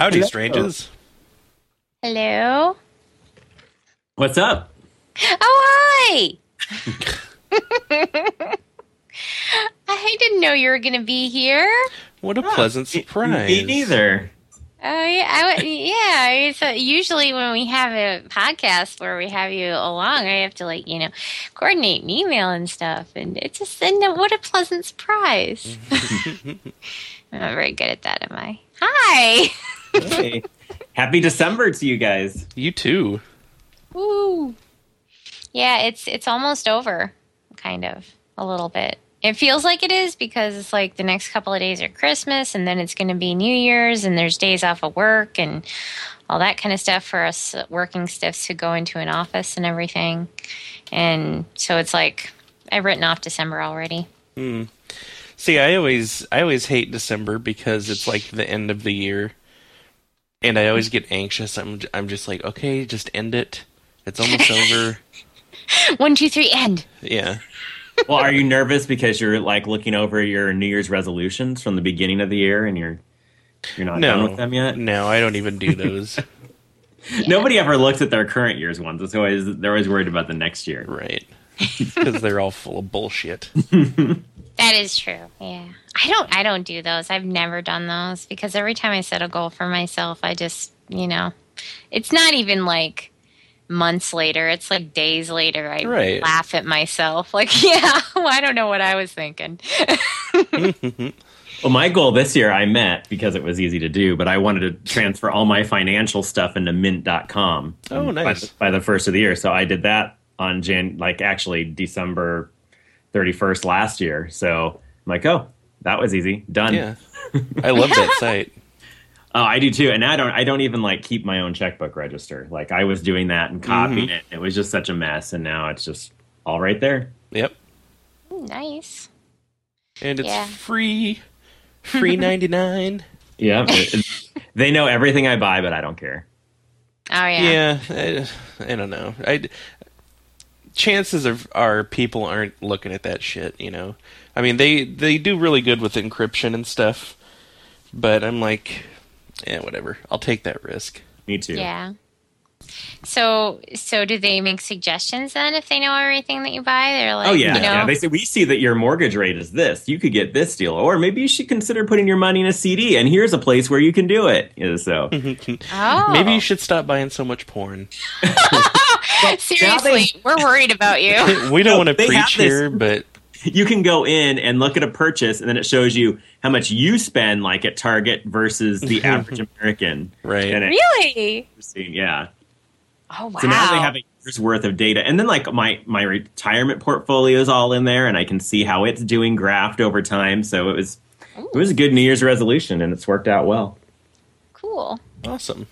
I'm here. Hello? Howdy, Hello. strangers. Hello? What's up? Oh, hi! I didn't know you were going to be here. What a pleasant surprise. Me neither. Oh, yeah. I, w- yeah. It's, uh, usually when we have a podcast where we have you along, I have to, like, you know, coordinate and email and stuff. And it's just, and what a pleasant surprise. I'm not very good at that, am I? Hi! Hey. Happy December to you guys. You too. Woo. Yeah, it's it's almost over, kind of a little bit. It feels like it is because it's like the next couple of days are Christmas, and then it's going to be New Year's, and there's days off of work and all that kind of stuff for us working stiffs who go into an office and everything. And so it's like I've written off December already. Hmm. See, I always I always hate December because it's like the end of the year, and I always get anxious. I'm I'm just like, okay, just end it. It's almost over. One, two, three, end. Yeah. Well, are you nervous because you're like looking over your New Year's resolutions from the beginning of the year and you're you're not done with them yet? no, I don't even do those. Nobody ever looks at their current year's ones. It's always they're always worried about the next year. right. Because they're all full of bullshit. That is true. Yeah. I don't I don't do those. I've never done those because every time I set a goal for myself, I just, you know, it's not even like months later. It's like days later. I Right. laugh at myself. Like, yeah, well, I don't know what I was thinking. Well, my goal this year I met because it was easy to do, but I wanted to transfer all my financial stuff into mint.com. Oh, by nice. the- By the, first of the year. So I did that on Jan, like actually December 31st last year. So I'm like, oh, that was easy. Done. Yeah. I love that site. Oh, I do too. And I don't I don't even like keep my own checkbook register. Like I was doing that and copying mm-hmm. it. It was just such a mess and now it's just all right there. Yep. nice. And it's Yeah. free. Free 99. Yeah. It- it- they know everything I buy, but I don't care. Oh yeah. Yeah, I, I don't know. I chances of are people aren't looking at that shit. You know, I mean they they do really good with encryption and stuff, but I'm like, yeah, whatever. I'll take that risk. Me too. Yeah. So so do they make suggestions then if they know everything that you buy? They're like Oh yeah, you know yeah. They say we see that your mortgage rate is this. You could get this deal, or maybe you should consider putting your money in a CD. And here's a place where you can do it. So Oh Maybe you should stop buying so much porn. Seriously, we're worried about you. We don't No, want to preach this- here, but you can go in and look at a purchase, and then it shows you how much you spend, like at Target versus the average American. Right. And it- really? yeah. Oh wow. So now they have a year's worth of data, and then like my my retirement portfolio is all in there, and I can see how it's doing graphed over time. So it was it was a good New Year's resolution, and it's worked out well. cool. awesome.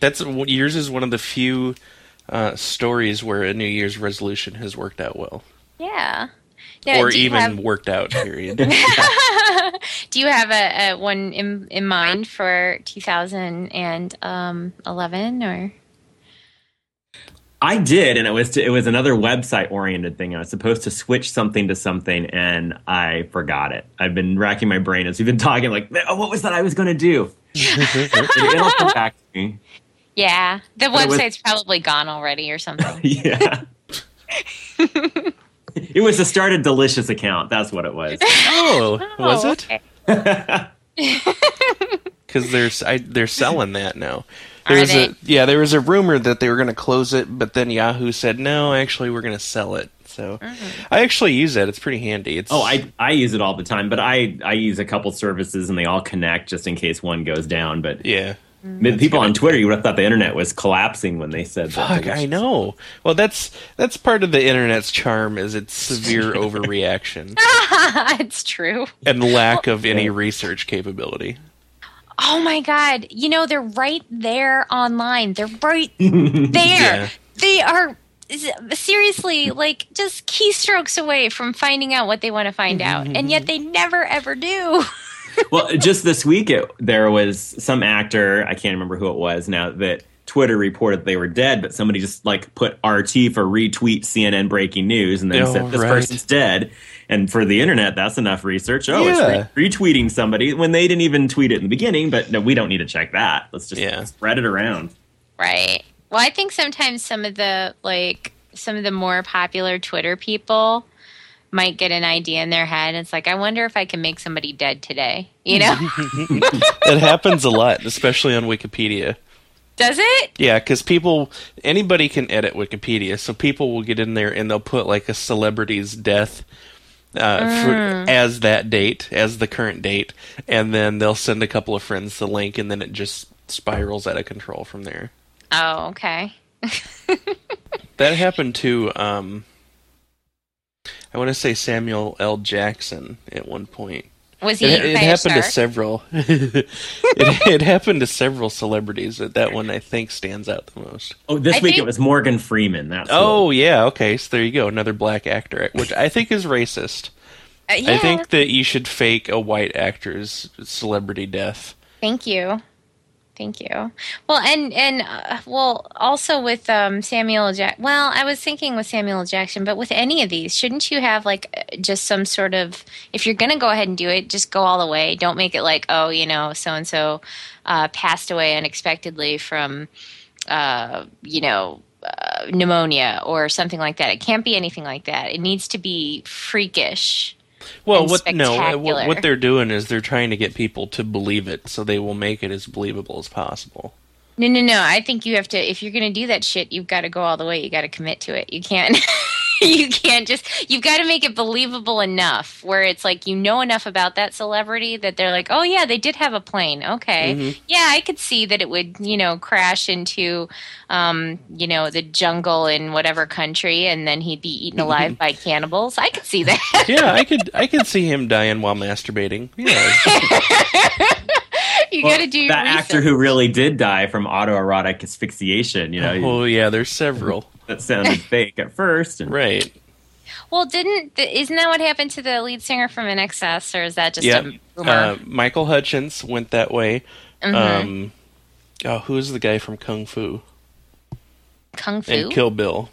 That's yours is one of the few uh, stories where a New Year's resolution has worked out well, Yeah. Now, or even have- worked out. Period. do you have a, a one in, in mind for 2011 or? I did, and it was to, it was another website oriented thing. I was supposed to switch something to something, and I forgot it. I've been racking my brain as we've been talking. Like, oh, what was that I was going to do? It'll come back to me. Yeah, the But it was- website's probably gone already or something. Yeah. it was to start a delicious account. That's what it was. oh, was Oh, it? because they're I, they're selling that now. There was a yeah, there was a rumor that they were going to close it, but then Yahoo said no, actually we're going to sell it. So mm-hmm. I actually use that; it's pretty handy. It's Oh, I I use it all the time, but I I use a couple services and they all connect just in case one goes down. But yeah. Mm. the people on Twitter, you would have thought the internet was collapsing when they said that. Fuck, I know. Well, that's that's part of the internet's charm is its severe overreaction it's true. and lack of any research capability. Oh my god! You know they're right there online. They're right there. Yeah. They are seriously like just keystrokes away from finding out what they want to find out, and yet they never ever do. Well, just this week, it, there was some actor, I can't remember who it was now, that Twitter reported they were dead, but somebody just like put RT for retweet CNN breaking news and then Oh, said this right. person's dead. And for the internet, that's enough research. Oh, Yeah. it's re- retweeting somebody when they didn't even tweet it in the beginning, but no, we don't need to check that. Let's just Yeah. spread it around. Right. Well, I think sometimes some of the like some of the more popular Twitter people might get an idea in their head. It's like, I wonder if I can make somebody dead today. You know? it happens a lot, especially on Wikipedia. Does it? Yeah, because people, anybody can edit Wikipedia, so people will get in there and they'll put like a celebrity's death uh, for, as that date, as the current date, and then they'll send a couple of friends the link, and then it just spirals out of control from there. Oh, okay. That happened to, um, I want to say Samuel L. Jackson at one point. Was he It, eaten it by a happened to several. it, it happened to several celebrities, but that one I think stands out the most. Oh, this I week think- it was Morgan Freeman. That's Oh yeah, okay. So there you go, another black actor, which I think is racist. Uh, yeah. I think that you should fake a white actor's celebrity death. Thank you. Thank you. Well, and and uh, well, also with um, Samuel Jack. Well, I was thinking with Samuel Jackson, but with any of these, shouldn't you have like uh, just some sort of? If you're going to go ahead and do it, just go all the way. Don't make it like, oh, you know, so and so passed away unexpectedly from, uh, you know. Uh, pneumonia or something like that. It can't be anything like that. It needs to be freakish. Well, what no, uh, what, what they're doing is they're trying to get people to believe it, so they will make it as believable as possible. No, no, no. I think you have to. If you're going to do that shit, you've got to go all the way. You got to commit to it. You can't. you can't just. You've got to make it believable enough where it's like you know enough about that celebrity that they're like, oh yeah, they did have a plane. Okay, yeah, I could see that it would, you know, crash into, um, you know, the jungle in whatever country, and then he'd be eaten alive by cannibals. I could see that. Yeah, I could I could see him dying while masturbating. Yeah, you Well, got to do your that actor who really did die from autoerotic asphyxiation. You know, oh yeah, there's several. That sounded fake at first. And Right. Well, didn't th- isn't that what happened to the lead singer from INXS, or is that just Yep. a rumor? Uh, Michael Hutchence went that way. Mhm. Um, oh, who's the guy from Kung Fu Kung Fu, and Kill Bill?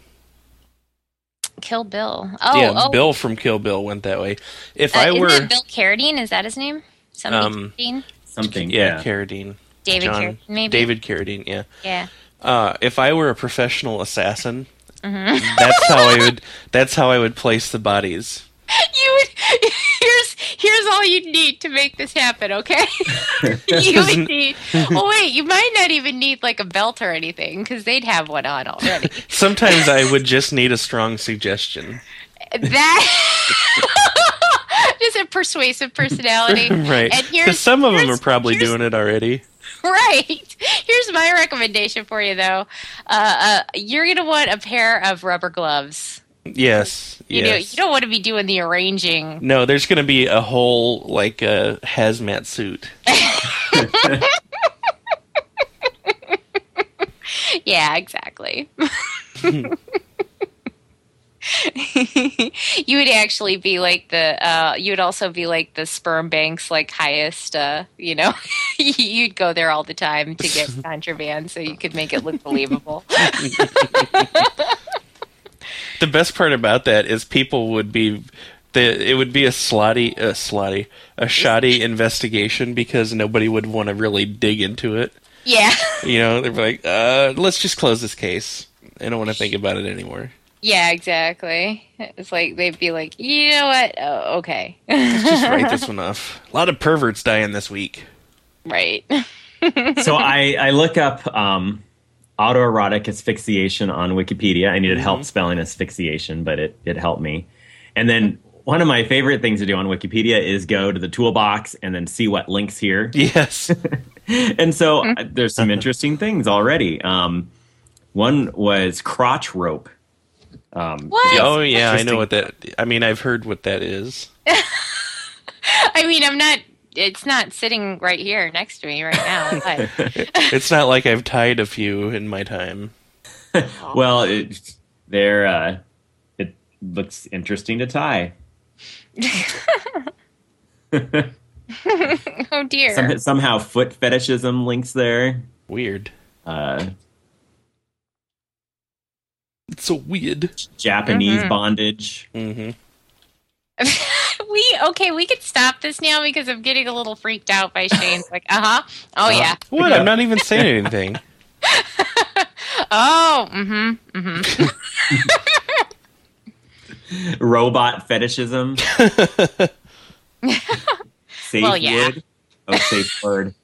Kill Bill. Oh, yeah, oh, Bill from Kill Bill went that way. If uh, I isn't were, it Bill Carradine? Is that his name? Something Um, Carradine? something. yeah, Yeah. Carradine, David John- Carradine, maybe. David Carradine, yeah. Yeah. Uh, if I were a professional assassin, Mm-hmm. that's how I would. That's how I would place the bodies. You would. Here's here's all you need to make this happen. Okay. you would need. Oh wait, you might not even need like a belt or anything because they'd have one on already. Sometimes I would just need a strong suggestion. that. Just a persuasive personality, right. And here's some of them are probably doing it already. Right. Here's my recommendation for you, though. Uh, uh, you're gonna want a pair of rubber gloves. Yes. You know, yes. you don't want to be doing the arranging. No, there's going to be a whole like uh, hazmat suit. Yeah, exactly. you would actually be like the. Uh, you would also be like the sperm bank's like highest. Uh, you know, you'd go there all the time to get contraband, so you could make it look believable. The best part about that is people would be. The, it would be a slotty, a slotty, a shoddy investigation because nobody would want to really dig into it. yeah. You know, they're like, uh, let's just close this case. I don't want to think about it anymore. Yeah, exactly. It's like they'd be like, you know what? Oh, okay, Just write this one off. A lot of perverts dying this week. right. so I, I look up um, autoerotic asphyxiation on Wikipedia. I needed help spelling asphyxiation, but it, it helped me. And then one of my favorite things to do on Wikipedia is go to the toolbox and then see what links here. Yes. And so uh, there's some interesting things already. Um, one was crotch rope. Um, What? oh yeah, I know what that. I mean, I've heard what that is. I mean, I'm not. It's not sitting right here next to me right now. But It's not like I've tied a few in my time. Well, it, they're uh, it looks interesting to tie. oh dear. Some, somehow foot fetishism links there. Weird. Uh, It's so weird. Japanese Mhm. bondage. hmm we okay, we could stop this now because I'm getting a little freaked out by Shane's like, uh huh. Oh Uh-huh. yeah. What? I'm not even saying anything. Oh, mm-hmm. Mm-hmm. Robot fetishism. safe Well, yeah. word. Oh, safe word.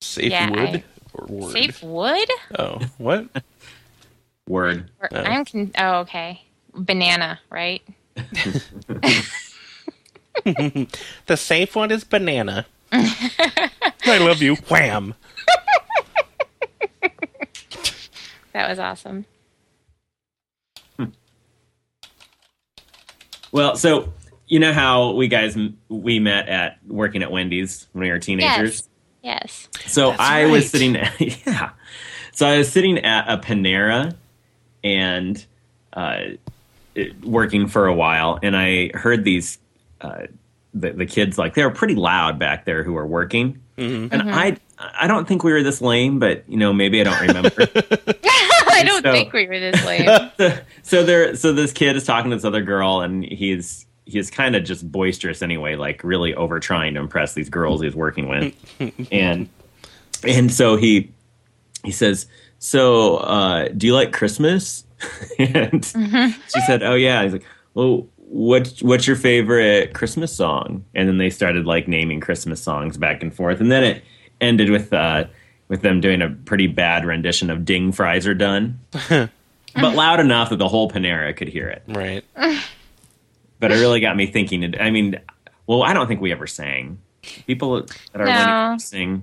Safe Yeah, wood I- or word? Safe wood? Oh, what? word. Or, Oh. I'm con- oh okay. Banana, right? the safe one is banana. I love you. Wham. That was awesome. Well, so you know how we guys we met at working at Wendy's when we were teenagers. Yes. So That's I right. was sitting, yeah. So I was sitting at a Panera and uh, it- working for a while, and I heard these uh, the, the kids like they were pretty loud back there who were working, Mhm. and I I don't think we were this lame, but you know maybe I don't remember. I don't So- think we were this lame. so, so there, so this kid is talking to this other girl, and he's he's kind of just boisterous anyway, like really over trying to impress these girls he's working with, and and so he he says, "So, uh, do you like Christmas?" and she said, "Oh yeah." He's like, "Well, what what's your favorite Christmas song?" And then they started like naming Christmas songs back and forth, and then it ended with uh, with them doing a pretty bad rendition of "Ding Fries Are Done." but loud enough that the whole Panera could hear it. Right. But it really got me thinking. I mean, well, I don't think we ever sang. People that are No. sing.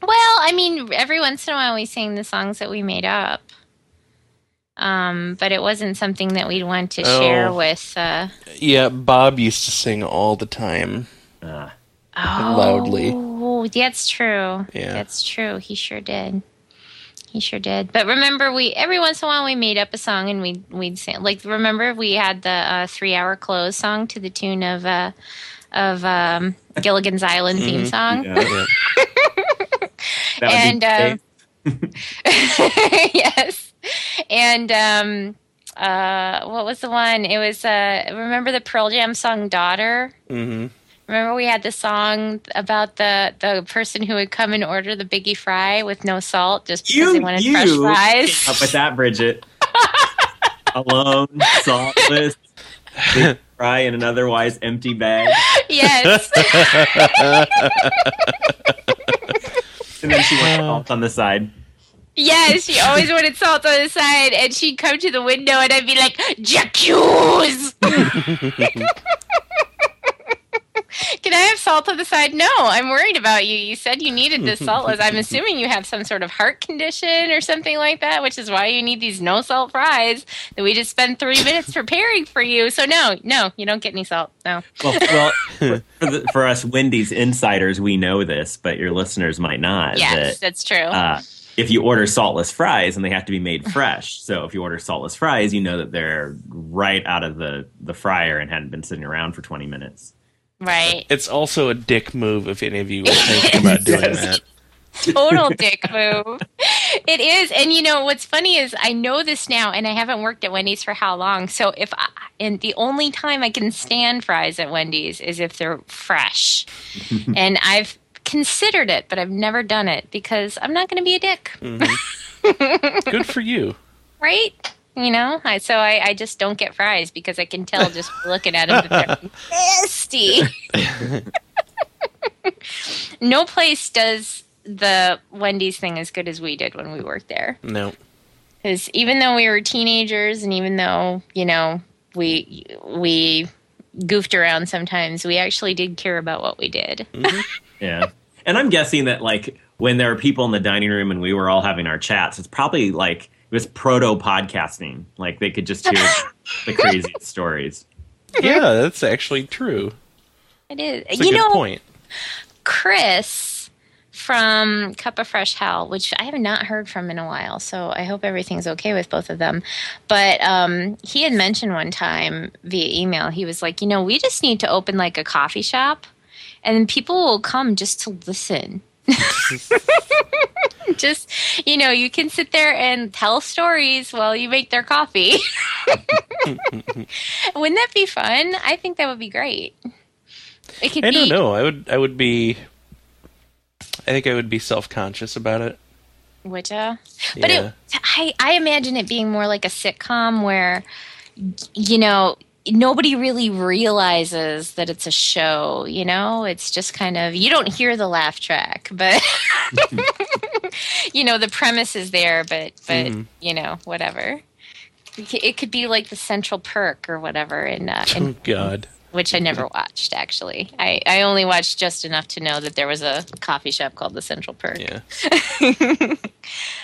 Well, I mean, every once in a while we sang the songs that we made up. Um, but it wasn't something that we'd want to Oh. share with uh Yeah, Bob used to sing all the time. Uh, oh, Loudly. That's true. Yeah. That's true. He sure did. He sure did. But remember we every once in a while we made up a song and we we'd sing like remember we had the uh, 3 hour close song to the tune of uh of um Gilligan's Island theme song. yeah, Yeah. And, um, yes. And um uh what was the one? It was uh remember the Pearl Jam song Daughter? hmm Remember we had the song about the the person who would come and order the biggie fry with no salt just because they wanted you fresh came fries. up with that, Bridget. Alone, saltless, big fry in an otherwise empty bag, yes. and then she went uh. salt on the side. yes, she always wanted salt on the side and she'd come to the window and I'd be like, Jacques Can I have salt on the side? No, I'm worried about you. You said you needed this saltless. I'm assuming you have some sort of heart condition or something like that, which is why you need these no salt fries that we just spent three minutes preparing for you. So no, no, you don't get any salt. No. Well, well for, the, for us Wendy's insiders, we know this, but your listeners might not. Yes, that, that's true. uh, if you order saltless fries and they have to be made fresh, so if you order saltless fries, you know that they're right out of the the fryer and hadn't been sitting around for twenty minutes. Right. It's also a dick move if any of you were thinking about doing that. Total dick move. It is. And you know, what's funny is I know this now and I haven't worked at Wendy's for how long. So if I, and the only time I can stand fries at Wendy's is if they're fresh. and I've considered it, but I've never done it because I'm not going to be a dick. Mm-hmm. Good for you. Right? You know, I, so I, I just don't get fries because I can tell just looking at them that they're nasty. no place does the Wendy's thing as good as we did when we worked there. No. Because even though we were teenagers, and even though you know we we goofed around sometimes, we actually did care about what we did. Mm-hmm. Yeah, and I'm guessing that like when there were people in the dining room and we were all having our chats, it's probably like it was proto podcasting. Like they could just hear the crazy stories. Yeah, that's actually true. It is. It's a you good know, point. Chris from Cup of Fresh Hell, which I have not heard from in a while. So I hope everything's okay with both of them. But um, he had mentioned one time via email, he was like, you know, we just need to open like a coffee shop and people will come just to listen. just, you know, you can sit there and tell stories while you make their coffee. Wouldn't that be fun? I think that would be great. It could I be, don't know. I would I would be I think I would be self conscious about it. Would you? But yeah. it, I I imagine it being more like a sitcom where you know nobody really realizes that it's a show you know it's just kind of you don't hear the laugh track but you know the premise is there but but mm. you know whatever it could be like the central perk or whatever in, uh, in oh god which I never watched actually. I, I only watched just enough to know that there was a coffee shop called the Central Perk. Yeah.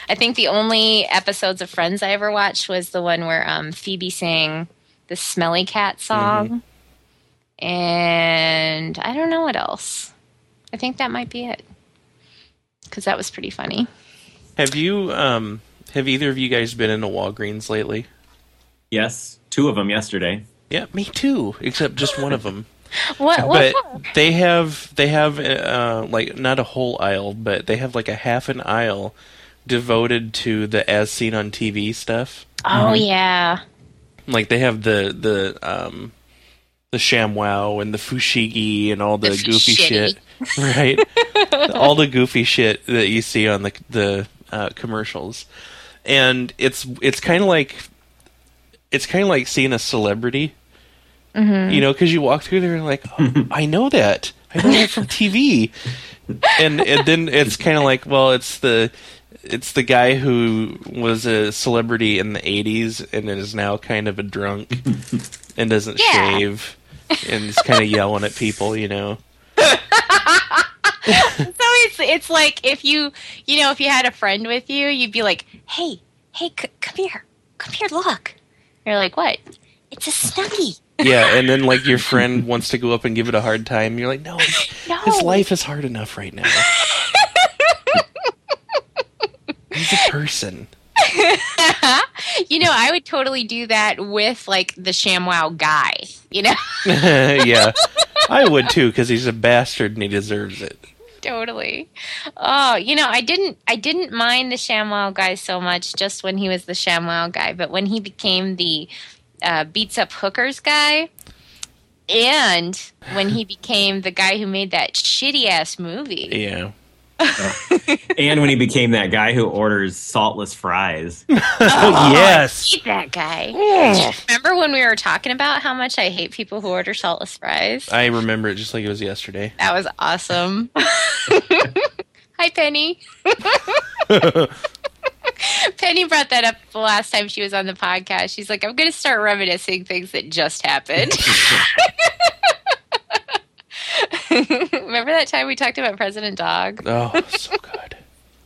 I think the only episodes of Friends I ever watched was the one where um, Phoebe sang the Smelly Cat song. Mm-hmm. And I don't know what else. I think that might be it. Because that was pretty funny. Have you, um, have either of you guys been in a Walgreens lately? Yes, two of them yesterday. Yeah, me too. Except just one of them. what? But they have they have uh, like not a whole aisle, but they have like a half an aisle devoted to the as seen on TV stuff. Oh mm-hmm. yeah. Like they have the the um the ShamWow and the Fushigi and all the, the goofy shit, right? all the goofy shit that you see on the the uh, commercials, and it's it's kind of like it's kind of like seeing a celebrity Mm-hmm. You know, because you walk through there and like, oh, I know that. I know that from TV. and, and then it's kind of like, well, it's the it's the guy who was a celebrity in the 80s and is now kind of a drunk and doesn't yeah. shave and is kind of yelling at people, you know. so it's it's like if you you know if you had a friend with you, you'd be like, "Hey, hey, c- come here, come here, look." You're like, "What?" It's a snuggie yeah, and then like your friend wants to go up and give it a hard time. You're like, no, no. his life is hard enough right now. He's a person. you know, I would totally do that with like the ShamWow guy. You know? yeah, I would too because he's a bastard and he deserves it. Totally. Oh, you know, I didn't, I didn't mind the ShamWow guy so much just when he was the ShamWow guy, but when he became the uh, beats up hookers guy, and when he became the guy who made that shitty ass movie. Yeah. And when he became that guy who orders saltless fries. oh, oh yes. I hate that guy. Remember when we were talking about how much I hate people who order saltless fries? I remember it just like it was yesterday. That was awesome. Hi, Penny. Penny brought that up the last time she was on the podcast. She's like, I'm going to start reminiscing things that just happened. Remember that time we talked about President Dog? Oh, so good.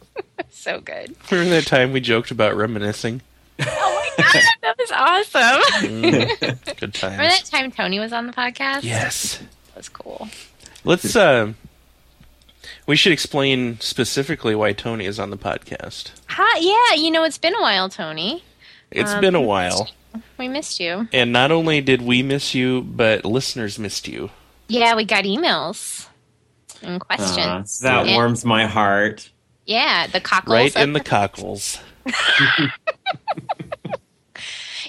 so good. Remember that time we joked about reminiscing? Oh my god, that was awesome. Mm, good times. Remember that time Tony was on the podcast? Yes. That was cool. Let's uh we should explain specifically why Tony is on the podcast. Hi, yeah, you know, it's been a while, Tony. It's um, been a while. We missed you. And not only did we miss you, but listeners missed you. Yeah, we got emails and questions. Uh, that and, warms my heart. Yeah, the cockles. Right in the cockles.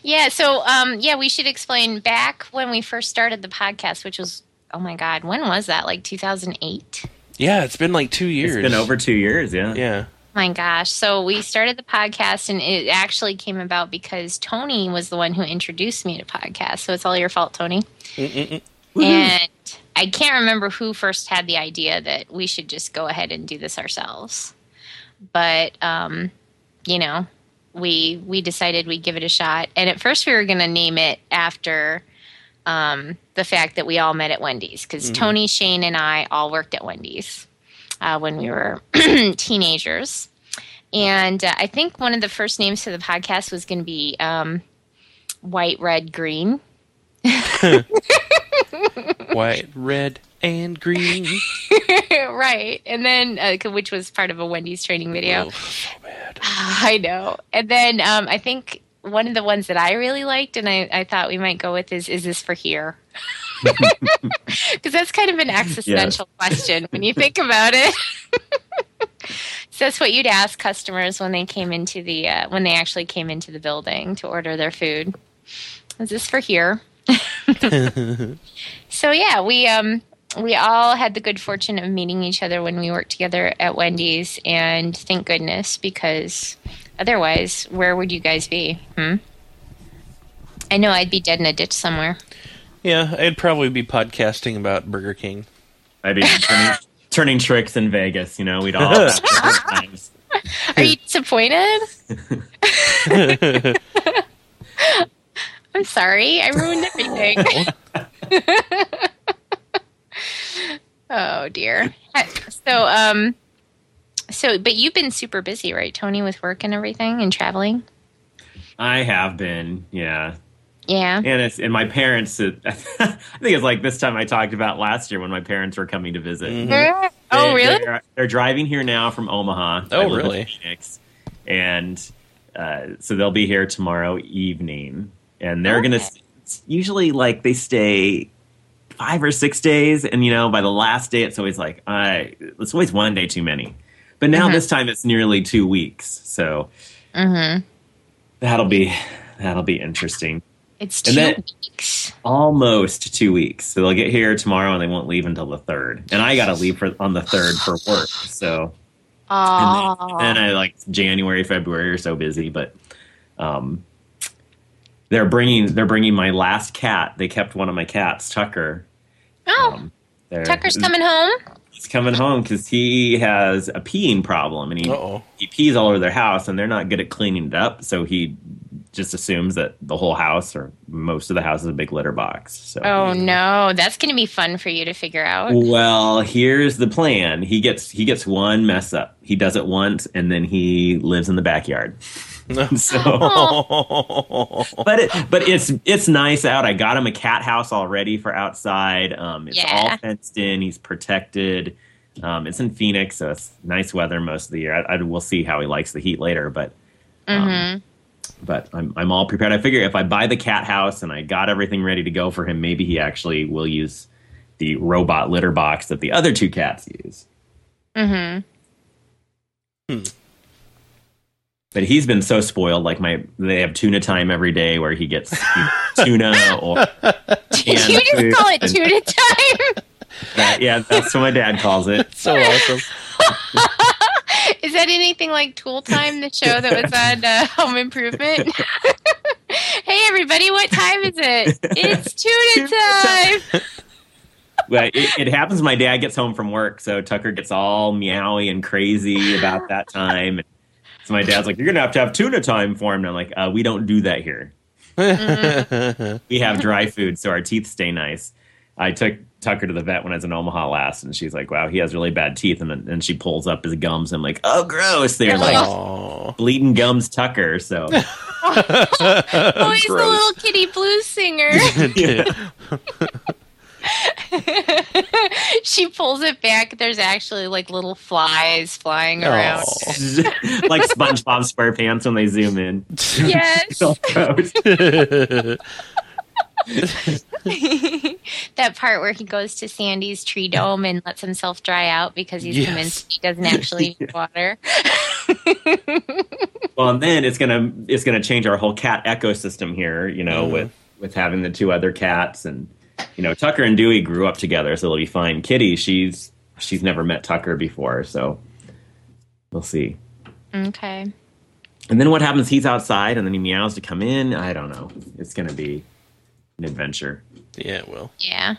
yeah, so um, yeah, we should explain back when we first started the podcast, which was oh my god, when was that? Like 2008? Yeah, it's been like two years. It's been over two years. Yeah. Yeah. My gosh. So we started the podcast and it actually came about because Tony was the one who introduced me to podcasts. So it's all your fault, Tony. Mm-mm-mm. And I can't remember who first had the idea that we should just go ahead and do this ourselves. But um, you know, we we decided we'd give it a shot. And at first we were going to name it after um, the fact that we all met at Wendy's because mm-hmm. Tony, Shane, and I all worked at Wendy's uh, when we were teenagers. And uh, I think one of the first names for the podcast was going to be um, White, Red, Green. White, red, and green. right. And then, uh, which was part of a Wendy's training video. Oh, so bad. I know. And then um, I think one of the ones that I really liked and I, I thought we might go with is Is this for here? Because that's kind of an existential question when you think about it. so that's what you'd ask customers when they came into the uh, when they actually came into the building to order their food. Is this for here? so yeah, we um we all had the good fortune of meeting each other when we worked together at Wendy's, and thank goodness because otherwise, where would you guys be? Hmm? I know I'd be dead in a ditch somewhere. Yeah, I'd probably be podcasting about Burger King. I'd be turning, turning tricks in Vegas. You know, we'd all have different times. Are you disappointed? I'm sorry, I ruined everything. oh dear. So, um, so, but you've been super busy, right, Tony, with work and everything and traveling. I have been, yeah. Yeah. And it's and my parents. I think it's like this time I talked about last year when my parents were coming to visit. Mhm. Oh, They- really? They're, they're driving here now from Omaha. Oh, I really? Phoenix, and uh, so they'll be here tomorrow evening, and they're gonna. It's usually like they stay five or six days, and you know by the last day it's always like I. It's always one day too many, but now Mhm. this time it's nearly two weeks, so Mm-hmm. that'll be that'll be interesting. It's two weeks. almost two weeks. So they'll get here tomorrow and they won't leave until the third. And I got to leave for, on the third for work. So and, then, and I like January, February are so busy, but um, they're bringing they're bringing my last cat. They kept one of my cats, Tucker. oh, Um, Tucker's coming home. He's coming home because he has a peeing problem and he Uh-oh. he pees all over their house and they're not good at cleaning it up. So he just assumes that the whole house or most of the house is a big litter box. So Oh no, that's going to be fun for you to figure out. Well, here's the plan. He gets he gets one mess up. He does it once, and then he lives in the backyard. so, but it, but it's it's nice out. I got him a cat house already for outside. Um, it's Yeah. all fenced in. He's protected. Um, it's in Phoenix, so it's nice weather most of the year. I, I we'll see how he likes the heat later, but um, hmm but I'm I'm all prepared. I figure if I buy the cat house and I got everything ready to go for him, maybe he actually will use the robot litter box that the other two cats use. hmm But he's been so spoiled. Like my, they have tuna time every day where he gets you know, tuna or Did you just call it and- tuna time? that- yeah, that's what my dad calls it. so awesome. Is that anything like Tool Time, the show that was on uh, Home Improvement? hey, everybody, what time is it? It's tuna time. But it, it happens. My dad gets home from work, so Tucker gets all meowy and crazy about that time. So my dad's like, "You're gonna have to have tuna time for him." And I'm like, uh, "We don't do that here." we have dry food so our teeth stay nice. I took Tucker to the vet when I was in Omaha last, and she's like, "Wow, he has really bad teeth." And then and she pulls up his gums. And I'm like, "Oh, gross!" They're like Aw. bleeding gums, Tucker. So Oh, he's the Gross. little kitty blues singer. yeah. she pulls it back. There's actually like little flies flying around. Like SpongeBob SquarePants when they zoom in. Yes. That part where he goes to Sandy's tree dome and lets himself dry out because he's Yes. convinced he doesn't actually need water. Well, and then it's gonna it's gonna change our whole cat ecosystem here. You know, Mhm. with with having the two other cats, and you know, Tucker and Dewey grew up together, so it'll be fine. Kitty, she's she's never met Tucker before, so we'll see. okay. And then what happens? He's outside, and then he meows to come in. I don't know. It's gonna be an adventure. yeah, it will. Yeah.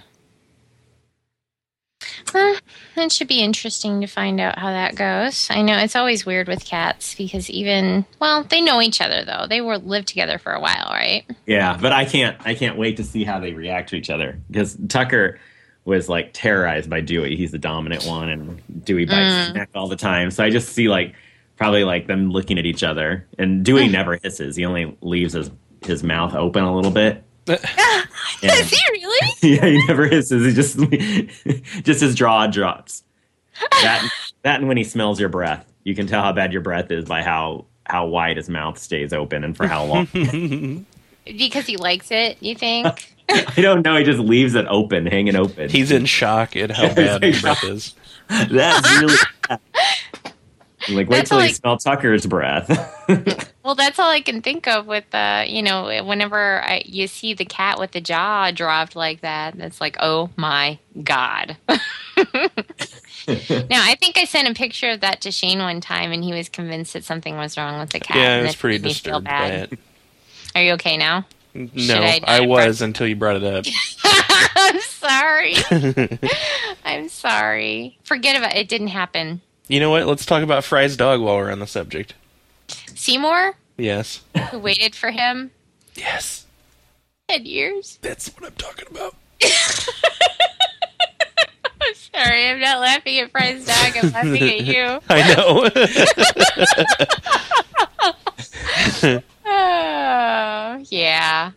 Well, it should be interesting to find out how that goes. I know it's always weird with cats because even well, they know each other though. They were lived together for a while, right? Yeah, but I can't I can't wait to see how they react to each other because Tucker was like terrorized by Dewey. He's the dominant one, and Dewey bites Mm. his neck all the time. So I just see like probably like them looking at each other, and Dewey never hisses. He only leaves his his mouth open a little bit. Is he really? Really? yeah, he never hisses. He just just his jaw drops. That that and when he smells your breath, you can tell how bad your breath is by how how wide his mouth stays open and for how long. Because he likes it, you think? I don't know. He just leaves it open, hanging open. He's in shock at how Yeah, bad his breath is. That's really bad. Like, wait That's till you like- smell Tucker's breath. Well, that's all I can think of with uh, you know, whenever I, you see the cat with the jaw dropped like that, it's like, oh my god. now, I think I sent a picture of that to Shane one time, and he was convinced that something was wrong with the cat. Yeah, I was pretty made disturbed by bad. it. Are you okay now? No, I I, not was until you brought it up. I'm sorry. I'm sorry. Forget about it. It didn't happen. You know what? Let's talk about Fry's dog while we're on the subject. Seymour, Yes. who waited for him Yes. 10 years. That's what I'm talking about. I'm sorry. I'm not laughing at Fry's dog. I'm laughing at you. I know. Oh, yeah.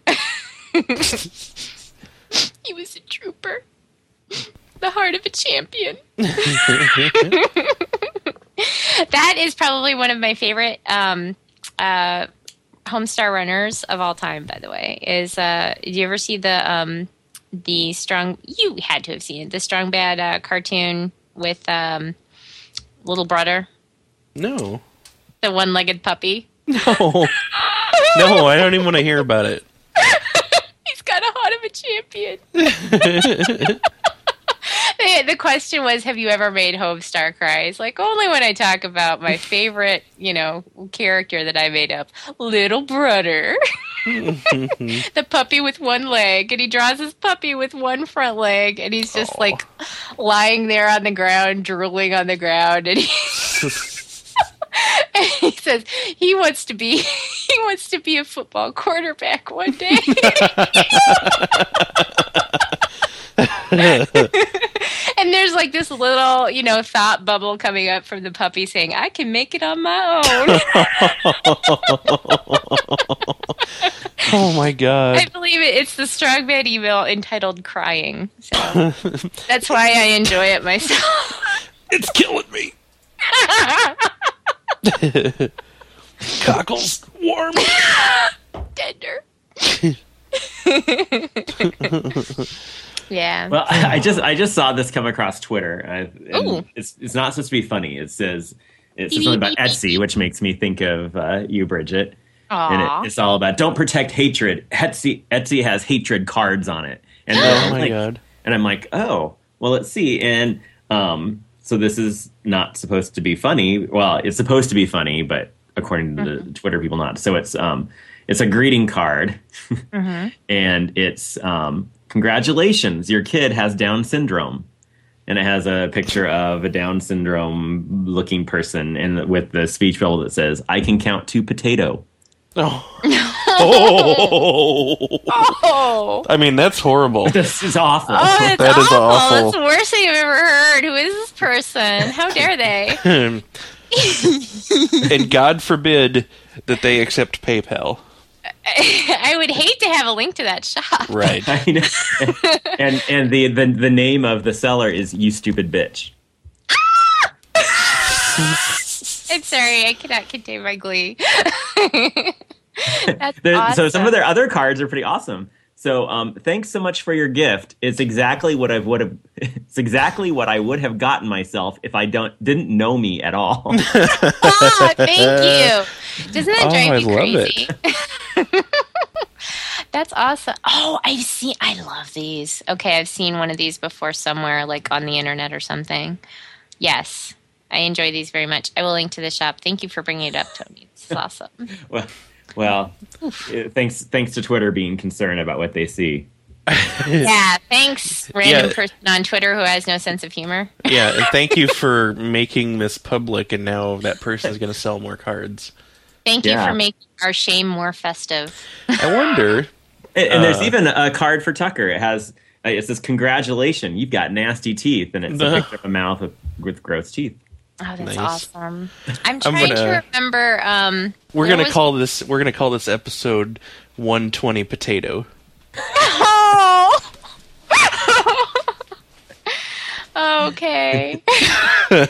he was a trooper. The heart of a champion. that is probably one of my favorite um, uh, Homestar runners of all time. By the way, is uh, did you ever see the um, the strong? You had to have seen it. The strong bad uh, cartoon with um, little brother, no. the one legged puppy. No. No, I don't even want to hear about it. He's got a heart of a champion. the, the question was, have you ever made Homestar cry? It's like only when I talk about my favorite, you know, character that I made up, little brother, the puppy with one leg, and he draws his puppy with one front leg, and he's just Aw. like lying there on the ground, drooling on the ground, and he. And he says he wants to be he wants to be a football quarterback one day. and there's like this little, you know, thought bubble coming up from the puppy saying, "I can make it on my own." Oh my god. I believe it. It's the strong man email entitled "Crying." So that's why I enjoy it myself. It's killing me. Cockles warm. Tender. Yeah. Well, I just I just saw this come across Twitter. I, Ooh. it's it's not supposed to be funny. It says it says something about beep, beep, Etsy, which makes me think of uh, you, Bridget. Aww. And it, it's all about don't protect hatred. Etsy Etsy has hatred cards on it, and Oh I'm my like- god. and I'm like, oh, well, let's see. And um, so this is not supposed to be funny. Well, it's supposed to be funny, but according to the Twitter people, not. So it's um, it's a greeting card, mm-hmm. and it's um, congratulations, your kid has Down syndrome. And it has a picture of a Down syndrome looking person, and with the speech bubble that says, "I can count to potato." Oh. oh. Oh. I mean, that's horrible. This is awful. Oh, that's That is awful. awful. That's the worst thing I've ever heard. Who is this person? How dare they? and God forbid that they accept PayPal. I would hate to have a link to that shop. Right. I know. and and the, the the name of the seller is you stupid bitch. Ah! I'm sorry, I cannot contain my glee. That's There- awesome. So some of their other cards are pretty awesome. So um, thanks so much for your gift. It's exactly what I would have. It's exactly what I would have gotten myself if I don't didn't know me at all. Ah, thank you. Doesn't that Oh, drive I you love crazy? That's awesome. Oh, I've seen. I love these. Okay, I've seen one of these before somewhere, like on the internet or something. Yes, I enjoy these very much. I will link to the shop. Thank you for bringing it up, Tony. It's awesome. well, well thanks thanks to Twitter being concerned about what they see. yeah, thanks, random Yeah. person on Twitter who has no sense of humor. Yeah, and thank you for making this public, and now that person is going to sell more cards. Thank you for making our shame more festive. I wonder. And, and there's Uh. even a card for Tucker. It has uh, it says congratulations, you've got nasty teeth, and it's a Uh. picture of a mouth with, with gross teeth. Oh, that's Nice. awesome. I'm trying to gonna- remember. Um, We're gonna was- call this. We're gonna call this episode 120 potato. Oh, Okay.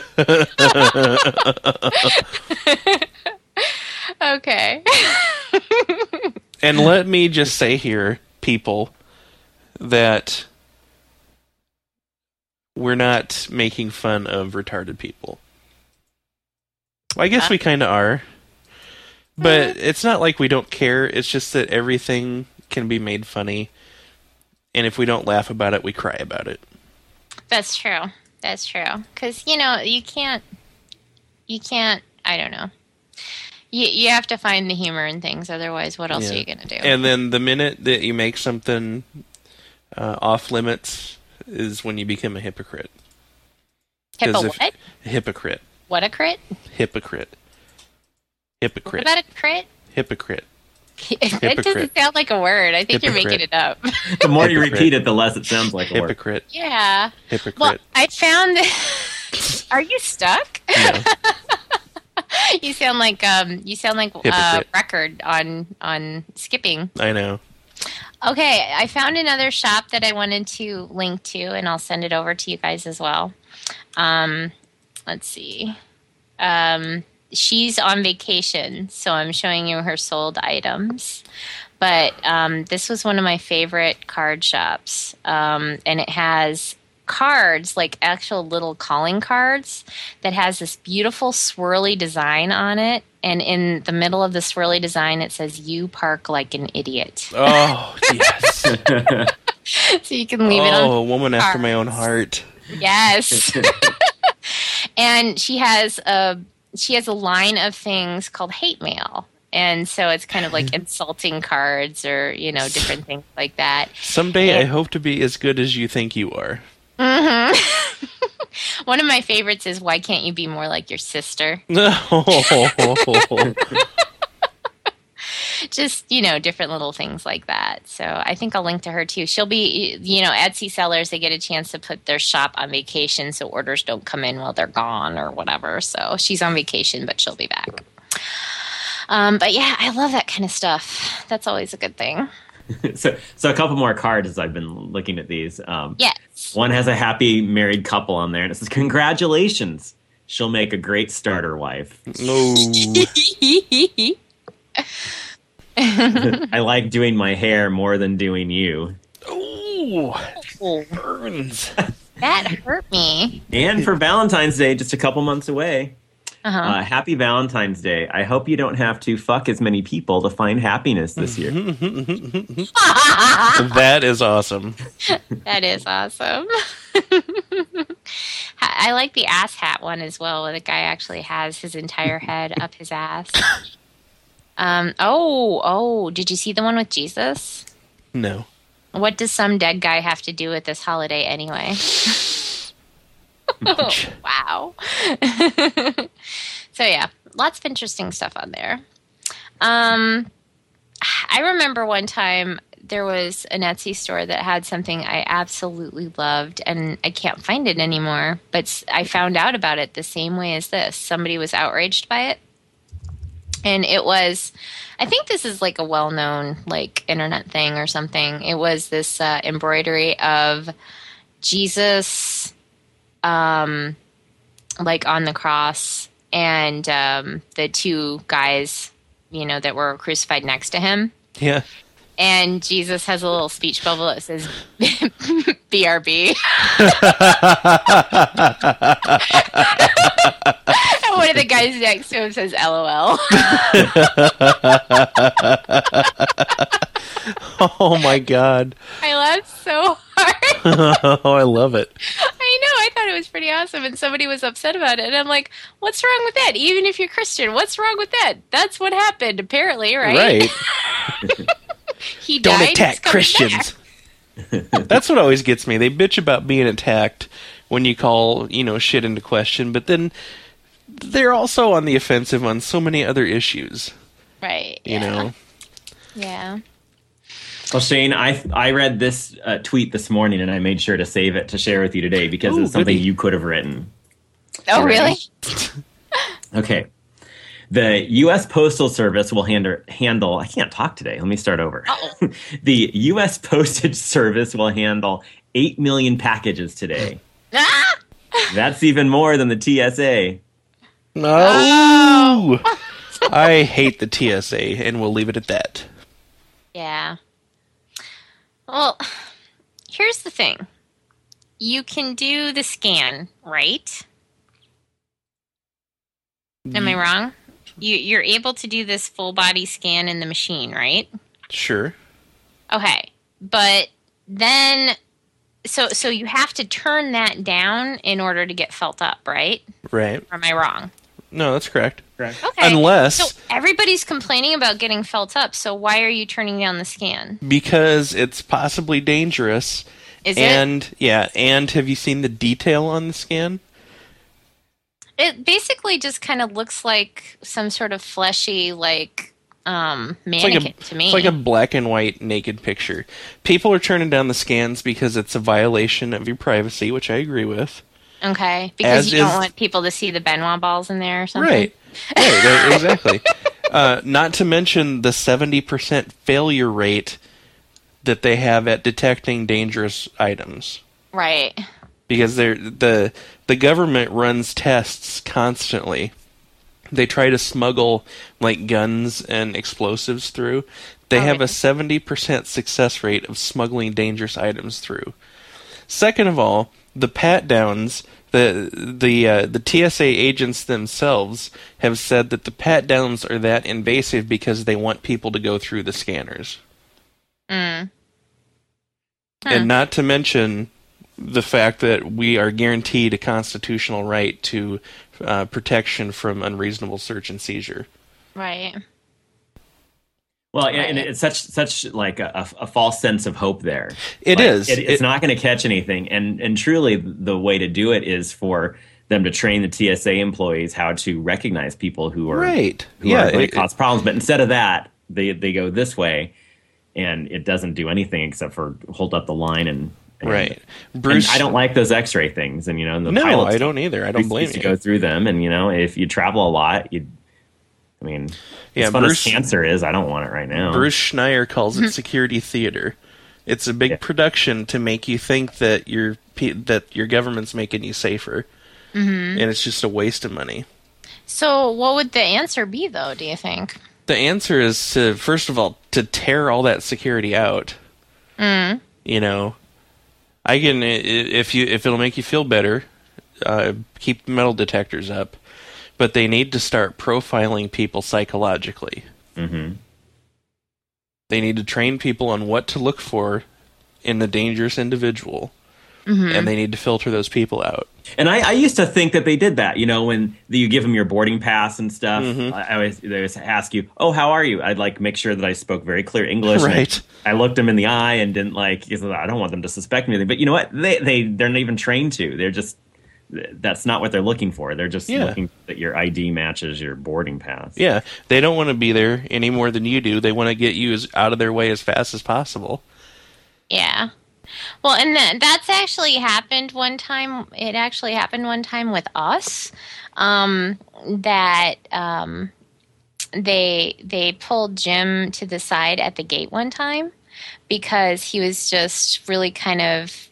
okay. And let me just say here, people, that we're not making fun of retarded people. Well, I guess we kind of are. But it's not like we don't care. It's just that everything can be made funny. And if we don't laugh about it, we cry about it. That's true. That's true. Because you know you can't. You can't. I don't know. You you have to find the humor in things. Otherwise, what else are you gonna do? And then the minute that you make something uh, off limits is when you become a hypocrite. Hippo 'cause if- what? Hypocrite. What a crit? Hypocrite. Hypocrite. What Hypocrite. about a crit? Hypocrite. it doesn't sound like a word. I think you're making it up. The more you repeat it, the less it sounds like a word. Hypocrite. yeah. Hypocrite. Well, I found. Are you stuck? No. you sound like um. You sound like uh, record on on skipping. I know. Okay, I found another shop that I wanted to link to, and I'll send it over to you guys as well. Um, let's see. Um, she's on vacation, so I'm showing you her sold items. But um, this was one of my favorite card shops, um, and it has cards like actual little calling cards that has this beautiful swirly design on it and in the middle of the swirly design it says you park like an idiot Oh, yes. so you can leave it on oh, a woman after my own heart. Yes. and she has a she has a line of things called hate mail. And so it's kind of like insulting cards or, you know, different things like that. Someday I hope to be as good as you think you are. hmm One of my favorites is why can't you be more like your sister? No. Just, you know, different little things like that. So I think I'll link to her too. She'll be, you know, Etsy sellers, they get a chance to put their shop on vacation so orders don't come in while they're gone or whatever. So she's on vacation, but she'll be back. Um, but yeah, I love that kind of stuff. That's always a good thing. so, so a couple more cards as I've been looking at these. Um, Yes. One has a happy married couple on there, and it says, "Congratulations, she'll make a great starter wife." no. I like doing my hair more than doing you. Ooh, burns. that hurt me. And for Valentine's Day, just a couple months away. Uh-huh. Uh, happy Valentine's Day. I hope you don't have to fuck as many people to find happiness this year. that is awesome. that is awesome. I I like the ass hat one as well, where the guy actually has his entire head up his ass. Um, oh, oh, did you see the one with Jesus? No. What does some dead guy have to do with this holiday anyway? Wow. so yeah, lots of interesting stuff on there. Um, I remember one time there was an Etsy store that had something I absolutely loved, and I can't find it anymore. But I found out about it the same way as this. Somebody was outraged by it, and it was. I think this is like a well-known like internet thing or something. It was this uh, embroidery of Jesus um, like on the cross, and um, the two guys, you know, that were crucified next to him. Yeah. And Jesus has a little speech bubble that says "BRB," one of the guys next to him says "LOL." Oh my god. I laughed so hard. oh, I love it. I know. I thought it was pretty awesome, and somebody was upset about it. And I'm like, "What's wrong with that? Even if you're Christian, what's wrong with that? That's what happened, apparently, right?" Right. He Don't attack Christians. That's what always gets me. They bitch about being attacked when you call, you know, shit into question, but then they're also on the offensive on so many other issues, Right. you yeah. know. Yeah. Well, Shane, I I read this uh, tweet this morning, and I made sure to save it to share with you today because Ooh, it's something goody. you could have written. Oh, Already. really? Okay. The U.S. Postal Service will handle, handle. I can't talk today. Let me start over. The U.S. Postage Service will handle 8 million packages today. Ah! That's even more than the TSA. No. I hate the TSA, and we'll leave it at that. Yeah. Well, here's the thing. You can do the scan, right? Am I wrong? You you're able to do this full body scan in the machine, right? Sure. Okay. But then so so you have to turn that down in order to get felt up, right? Right. Or am I wrong? No, that's correct. Correct. Okay. Unless So everybody's complaining about getting felt up, so why are you turning down the scan? because it's possibly dangerous. Is it and yeah, and have you seen the detail on the scan? it it basically just kind of looks like some sort of fleshy like um It's like mannequin a to me. it's like a black and white naked picture. People are turning down the scans because it's a violation of your privacy, which I agree with. Okay. Because as you don't is- want people to see the Ben Wa balls in there or something. Right. Right, right, exactly. Uh, not to mention the 70% failure rate that they have at detecting dangerous items. Right. Because they're, the the government runs tests constantly. They try to smuggle like guns and explosives through. They Oh, have a 70% success rate of smuggling dangerous items through. Second of all, the pat downs, the the uh, the TSA agents themselves have said that the pat downs are that invasive because they want people to go through the scanners. Mm. And not to mention the fact that we are guaranteed a constitutional right to uh, protection from unreasonable search and seizure. Right. Well, and- and it's such such like a, a, false sense of hope there. It It is. It, it's It- not going to catch anything, and and truly, the way to do it is for them to train the TSA employees how to recognize people who are Right. who Yeah, are going it- to cause problems. But instead of that, they they go this way, and it doesn't do anything except for hold up the line and. and Right. and Bruce I don't like those X-ray things, and you know, and the No, I don't either. I don't blame used to go through them, and you know, if you travel a lot, you. I mean, Yeah, as fun Bruce- as cancer is, I don't want it right now. Bruce Schneier calls it security theater. It's a big Yeah. production to make you think that your that your government's making you safer, Mm-hmm. and it's just a waste of money. So what would the answer be though, do you think? The answer is to first of all to tear all that security out. Mm. You know, I can if you if it'll make you feel better, uh, keep metal detectors up, but they need to start profiling people psychologically. hmm They need to train people on what to look for in a dangerous individual, Mm-hmm. and they need to filter those people out. And I, I used to think that they did that. You know, when you give them your boarding pass and stuff, Mhm. I, I always they always ask you, "Oh, how are you?" I'd like make sure that I spoke very clear English. and I- Right. I, looked them in the eye and didn't like. I don't want them to suspect me anything. But you know what? They they they're not even trained to. They're just that's not what they're looking for. They're just Yeah. looking that your ID matches your boarding pass. Yeah, they don't want to be there any more than you do. They want to get you as out of their way as fast as possible. Yeah. Well, and then that's actually happened one time. It actually happened one time with us. Um, that um, they they pulled Jim to the side at the gate one time because he was just really kind of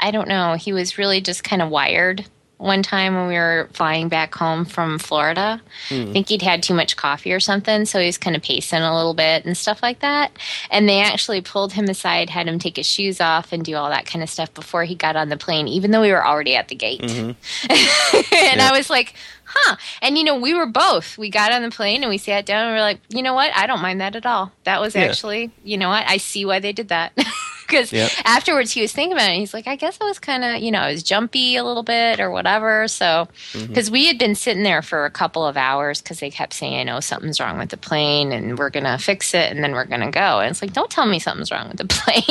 I don't know. He was really just kind of wired one time when we were flying back home from Florida. I hmm. think he'd had too much coffee or something, so he was kind of pacing a little bit and stuff like that. And they actually pulled him aside, had him take his shoes off and do all that kind of stuff before he got on the plane, even though we were already at the gate. Mm-hmm. and Yeah. I was like, huh. And you know, we were both. We got on the plane and we sat down and we are like, you know what? I don't mind that at all. That was Yeah. actually, you know what? I see why they did that. Because Yep. afterwards he was thinking about it. And he's like, I guess I was kind of, you know, I was jumpy a little bit or whatever. So, Mm-hmm. because we had been sitting there for a couple of hours because they kept saying, "Oh, something's wrong with the plane, and we're gonna fix it, and then we're gonna go." And it's like, don't tell me something's wrong with the plane,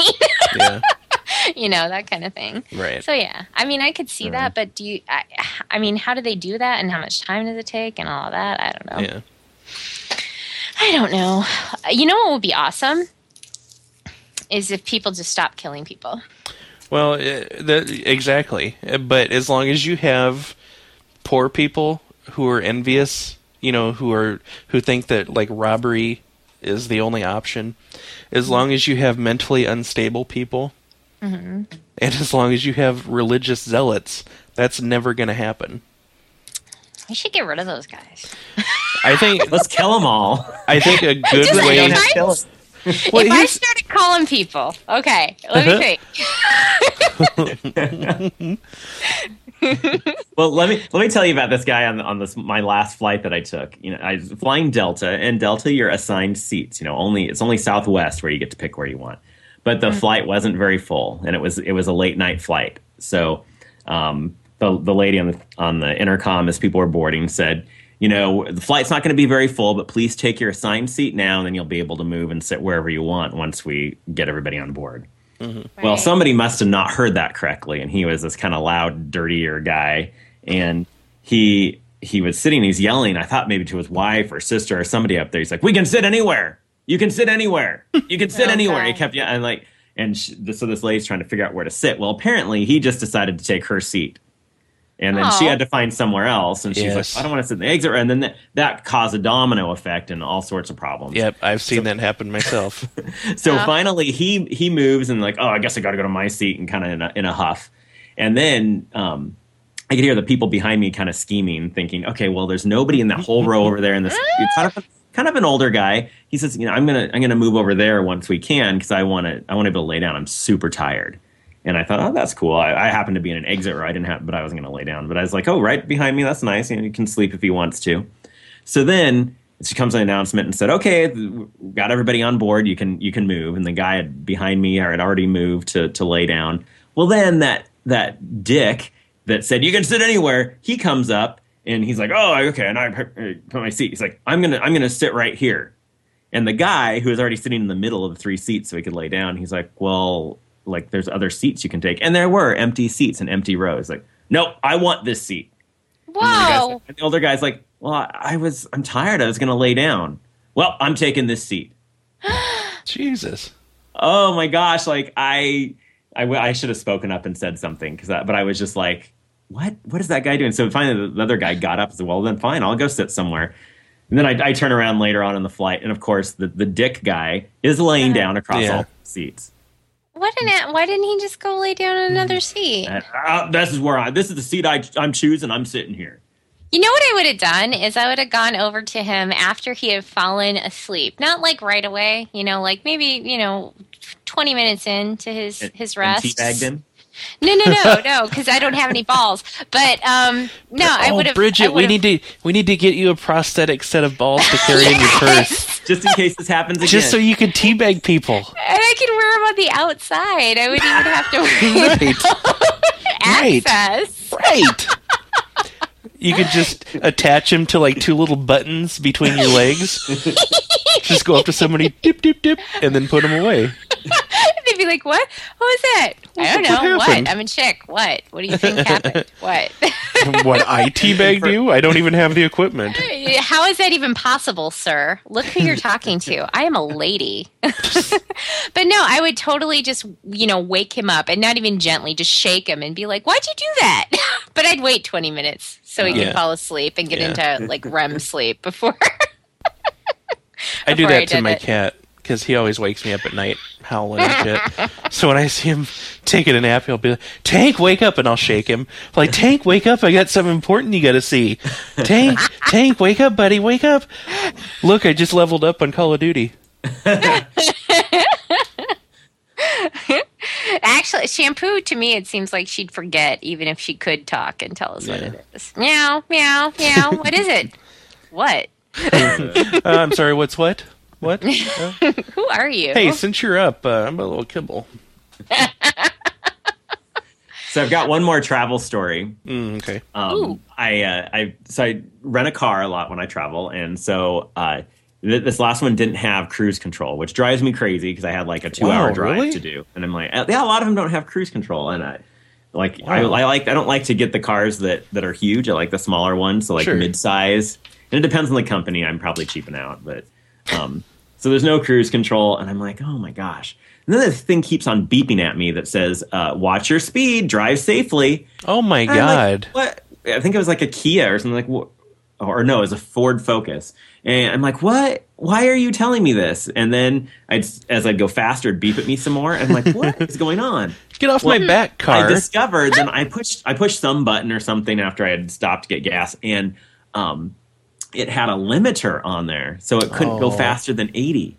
Yeah, you know, that kind of thing. right. So yeah, I mean, I could see that, but do you? I, I mean, how do they do that, and how much time does it take, and all of that? I don't know. Yeah, I don't know. You know what would be awesome is if people just stop killing people. well, uh, that, exactly. Uh, But as long as you have poor people who are envious, you know, who are who think that like robbery is the only option, as long as you have mentally unstable people, and as long as you have religious zealots That's never going to happen. We should get rid of those guys. I think Let's kill them all. I think a good Just way. like Don't have Well, if I started calling people, okay, let Uh-huh. me think. Well, let me let me tell you about this guy on on this my last flight that I took. You know, I was flying Delta, and Delta you're assigned seats. You know, only it's only Southwest where you get to pick where you want. But the flight wasn't very full, and it was it was a late night flight. So um, the the lady on the on the intercom as people were boarding said, you know, the flight's not going to be very full, but please take your assigned seat now, and then you'll be able to move and sit wherever you want once we get everybody on board. Well, Right. somebody must have not heard that correctly, and he was this kind of loud, dirtier guy, and he he was sitting, he's yelling. I thought maybe to his wife or sister or somebody up there. He's like, "We can sit anywhere. You can sit anywhere. You can sit Oh, anywhere." He God. kept yeah, and like, and sh so this lady's trying to figure out where to sit. Well, apparently he just decided to take her seat. And then she had to find somewhere else, and she's Yes. like, "I don't want to sit in the exit." And then that, that caused a domino effect and all sorts of problems. Yep, I've seen that happen myself. So Yeah. finally, he he moves and like, oh, I guess I got to go to my seat and kind of in a, in a huff. And then um, I could hear the people behind me kind of scheming, thinking, okay, well, there's nobody in that whole row over there. In this kind of kind of an older guy. He says, you know, I'm gonna I'm gonna move over there once we can because I want to I want to be able to lay down. I'm super tired. And I thought, oh, that's cool. I, I happened to be in an exit where I didn't have, but I wasn't going to lay down. But I was like, oh, right behind me, that's nice. You know, he can sleep if he wants to. So then she comes an announcement and said, "Okay, got everybody on board. You can you can move." And the guy behind me had already moved to to lay down. Well, then that that dick that said you can sit anywhere, he comes up and he's like, "Oh, okay." And I put uh, put my seat. He's like, "I'm gonna I'm gonna sit right here." And the guy who was already sitting in the middle of the three seats so he could lay down, he's like, "Well, like there's other seats you can take." And there were empty seats and empty rows. Like, "Nope, I want this seat." And the, guy's Whoa! and the older guy's like, "Well, I, I was, I'm tired. I was going to lay down." Well, I'm taking this seat. Jesus. Oh my gosh! Like I, I, I should have spoken up and said something because, but I was just like, "What? What is that guy doing?" So finally, the other guy got up and said, "Well, then fine, I'll go sit somewhere." And then I, I turn around later on in the flight, and of course, the the dick guy is laying down across Yeah. all the seats. What an why didn't he just go lay down on another seat? And, uh, this is where I. This is the seat I, I'm choosing. I'm sitting here. You know what I would have done is I would have gone over to him after he had fallen asleep. Not like right away, you know, like maybe, you know, 20 minutes into his And- his and rest. teabagged him. No, no, no, no, cuz I don't have any balls. But um no, I oh, would have Bridget, we need to we need to get you a prosthetic set of balls to carry in your purse, Just in case this happens again. just so you can teabag people. and I can wear them on the outside. I wouldn't even have to Right. Right. access. Right. You could just attach him to like two little buttons between your legs. just go up to somebody, dip, dip, dip, and then put them away. They'd be like, "What? What was that? I don't What know. What? I'm a chick. What? What do you think happened? What? What I teabagged you? I don't even have the equipment. How is that even possible, sir? Look who you're talking to. I am a lady. but no, I would totally just, you know, wake him up and not even gently, just shake him and be like, why'd you do that? but I'd wait 20 minutes so he Yeah. could fall asleep and get Yeah. into like REM sleep before. I do Before I that to my it. cat because he always wakes me up at night howling and shit. so when I see him taking a nap, he'll be like, "Tank, wake up!" and I'll shake him. Like, "Tank, wake up! I got something important you got to see." Tank, Tank, wake up, buddy, wake up! Look, I just leveled up on Call of Duty. Actually, shampoo to me, it seems like she'd forget even if she could talk and tell us what it is. Meow, meow, meow. what is it? What? Uh, I'm sorry, what's what? What? Uh, Who are you? hey, since you're up, uh, I'm a little kibble. So I've got one more travel story. Mm, okay. Um, Ooh. I uh, I so I rent a car a lot when I travel, and so uh, th- this last one didn't have cruise control, which drives me crazy because I had like a two hour Wow, drive really? to do, and I'm like, yeah, a lot of them don't have cruise control, and I like I, Wow. I like I don't like to get the cars that that are huge. I like the smaller ones, so like Sure. mid size, and it depends on the company. I'm probably cheaping out, but um, so there's no cruise control, and I'm like, oh my gosh. And then this thing keeps on beeping at me that says, uh, "Watch your speed, drive safely." Oh my And god. like, what? I think it was like a Kia or something. Like, what? or no, it was a Ford Focus. And I'm like, what? Why are you telling me this? And then I'd, as I'd go faster, it'd beep at me some more. And I'm like, what is going on? Get off my back, car. I discovered then I pushed I pushed some button or something after I had stopped to get gas, and um, it had a limiter on there, so it couldn't go Oh. faster than 80.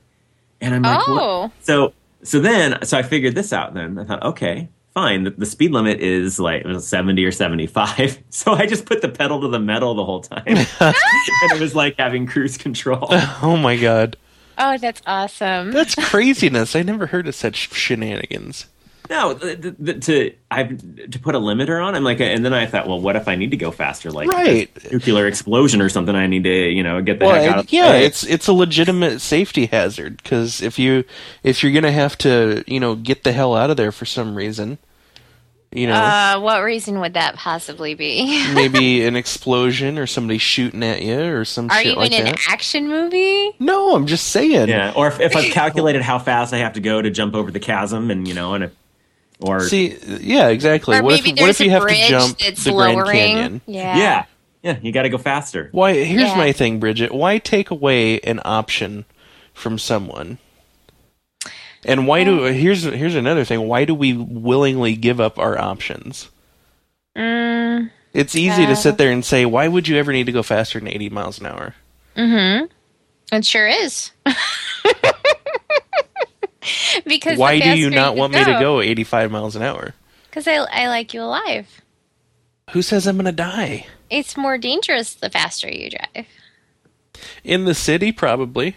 And I'm like, what? Oh. so so then so I figured this out. Then I thought, okay, fine. The, the speed limit is like it was 70 or 75. So I just put the pedal to the metal the whole time, and it was like having cruise control. oh my god. Oh, that's awesome. That's craziness. I never heard of such shenanigans. No, th- th- th- to I to put a limiter on. I'm like, and then I thought, well, what if I need to go faster, like Right. a nuclear explosion or something? I need to, you know, get the Well, heck out and- of the yeah, way. it's it's a legitimate safety hazard because if you if you're gonna have to you know get the hell out of there for some reason, you know Uh, what reason would that possibly be? maybe an explosion or somebody shooting at you or some Are shit you like in an action movie? No, I'm just saying. yeah. Or if, if I've calculated how fast I have to go to jump over the chasm, and you know, and if, or See, yeah, exactly. Or what maybe if what if you have to jump that's the Grand lowering. Canyon? Yeah. yeah, yeah, you got to go faster. Why? Here's Yeah. my thing, Bridget. Why take away an option from someone? And why do here's here's another thing. Why do we willingly give up our options? Mm, It's easy to Uh. sit there and say, "Why would you ever need to go faster than 80 miles an hour?" Mm-hmm. It sure is. because Why do you not want me to go 85 miles an hour? Because I, I like you alive. Who says I'm gonna die It's more dangerous the faster you drive. in the city? Probably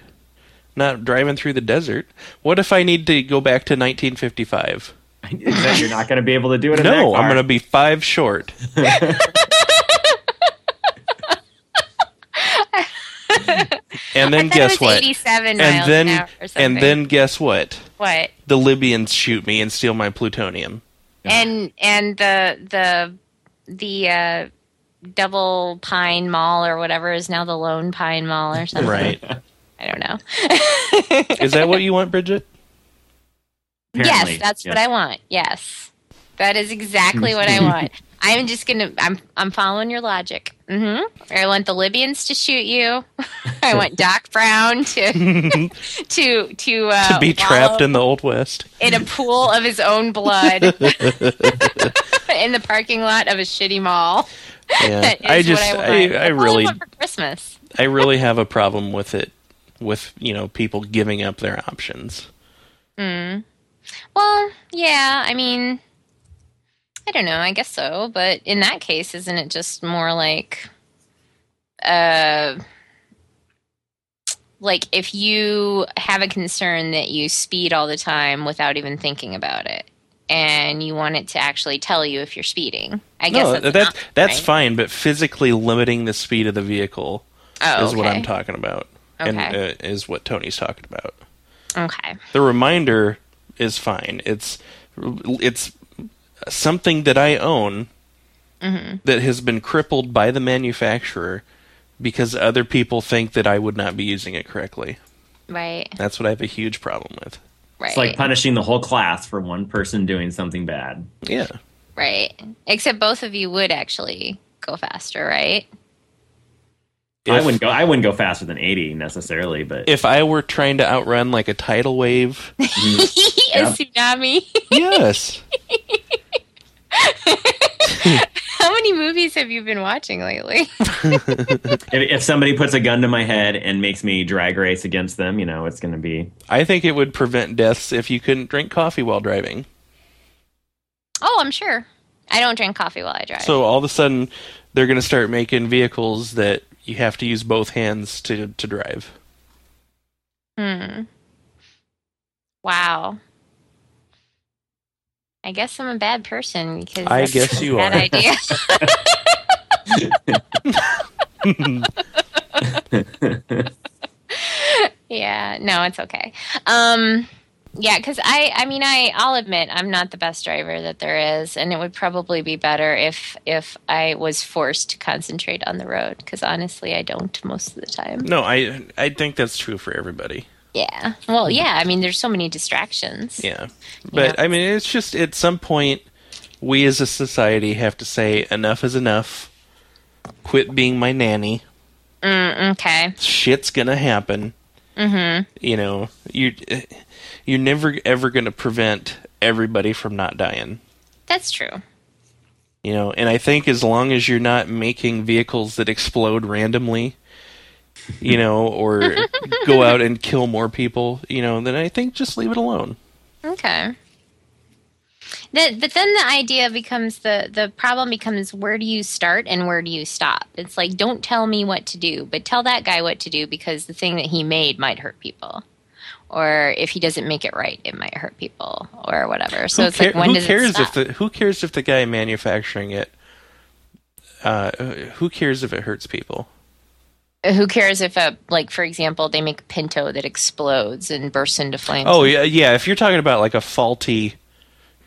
not driving through the desert. What if I need to go back to 1955? Except you're not going to be able to do it. In that No, I'm gonna be five short. and then I guess it was what? 87 miles And then an hour or and then guess what? what? The Libyans shoot me and steal my plutonium. And and the the the uh, double pine mall or whatever is now the lone pine mall or something. Right? I don't know. Is that what you want, Bridget? Apparently, yes, that's what. I want. Yes, that is exactly what I want. I'm just gonna. I'm. I'm following your logic. Mm-hmm. I want the Libyans to shoot you. I want Doc Brown to to to uh, to be trapped in the Old West. in a pool of his own blood in the parking lot of a shitty mall. Yeah, That is I just, what I, I, want. I That's all really, want for Christmas. I really have a problem with it, with you know people giving up their options. Mhm. Well, yeah, I mean, I don't know. I guess so, but in that case, isn't it just more like, uh, like if you have a concern that you speed all the time without even thinking about it, and you want it to actually tell you if you're speeding? I guess No, that's that, that's right? fine, but physically limiting the speed of the vehicle Oh, is what I'm talking about, and uh, is what Tony's talking about. Okay. The reminder is fine. It's it's something that I own Mm-hmm. that has been crippled by the manufacturer because other people think that I would not be using it correctly. Right. That's what I have a huge problem with. Right. It's like punishing the whole class for one person doing something bad. Yeah. right. Except both of you would actually go faster, right? I wouldn't go. I wouldn't go faster than 80 necessarily, but If I were trying to outrun like a tidal wave, a tsunami. yes. How many movies have you been watching lately? if, if somebody puts a gun to my head and makes me drag race against them, you know, it's going to be. I think it would prevent deaths if you couldn't drink coffee while driving. oh, I'm sure. I don't drink coffee while I drive. So all of a sudden, they're going to start making vehicles that you have to use both hands to to drive. hmm. Wow. I guess I'm a bad person because I that's guess a you bad are. idea. yeah, no, it's okay. Um, yeah, because I, I mean, I, I'll admit I'm not the best driver that there is, and it would probably be better if, if I was forced to concentrate on the road. Because honestly, I don't most of the time. No, I I think that's true for everybody. Yeah. Well, yeah. I mean, there's so many distractions. Yeah, but. I mean, it's just at some point we as a society have to say enough is enough. Quit being my nanny. Mm, okay. Shit's gonna happen. Mm-hmm. You know, you you're never ever gonna prevent everybody from not dying. That's true. You know, and I think as long as you're not making vehicles that explode randomly, you know, or go out and kill more people, you know, then I think just leave it alone. Okay. That, but then the idea becomes the the problem becomes where do you start and where do you stop? It's like don't tell me what to do, but tell that guy what to do because the thing that he made might hurt people, or if he doesn't make it right, it might hurt people or whatever. So who it's like when who does cares it stop? if the who cares if the guy manufacturing it uh, who cares if it hurts people? Who cares if a like for example they make Pinto that explodes and bursts into flames? Oh yeah, yeah. If you're talking about like a faulty,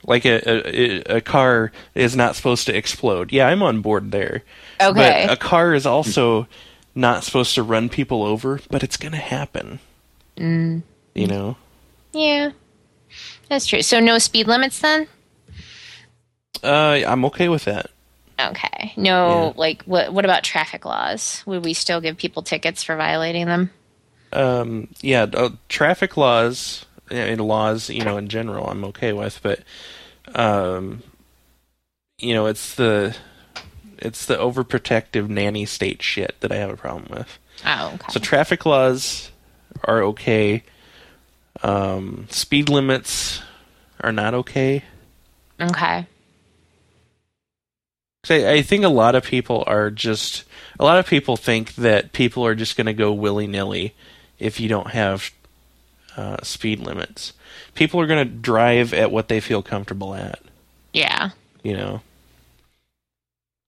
like a a, a car is not supposed to explode, yeah, I'm on board there. okay. But a car is also not supposed to run people over, but it's gonna happen. Mm. You know. yeah, that's true. So no speed limits then. Uh, I'm okay with that. Okay. No, Yeah. like what? What about traffic laws? Would we still give people tickets for violating them? Um, yeah, uh, traffic laws and laws, you know, in general, I'm okay with, but um, you know, it's the it's the overprotective nanny state shit that I have a problem with. Oh, okay. So traffic laws are okay. Um, speed limits are not okay. okay. I, I think a lot of people are just a lot of people think that people are just going to go willy nilly if you don't have uh, speed limits. People are going to drive at what they feel comfortable at. Yeah. You know,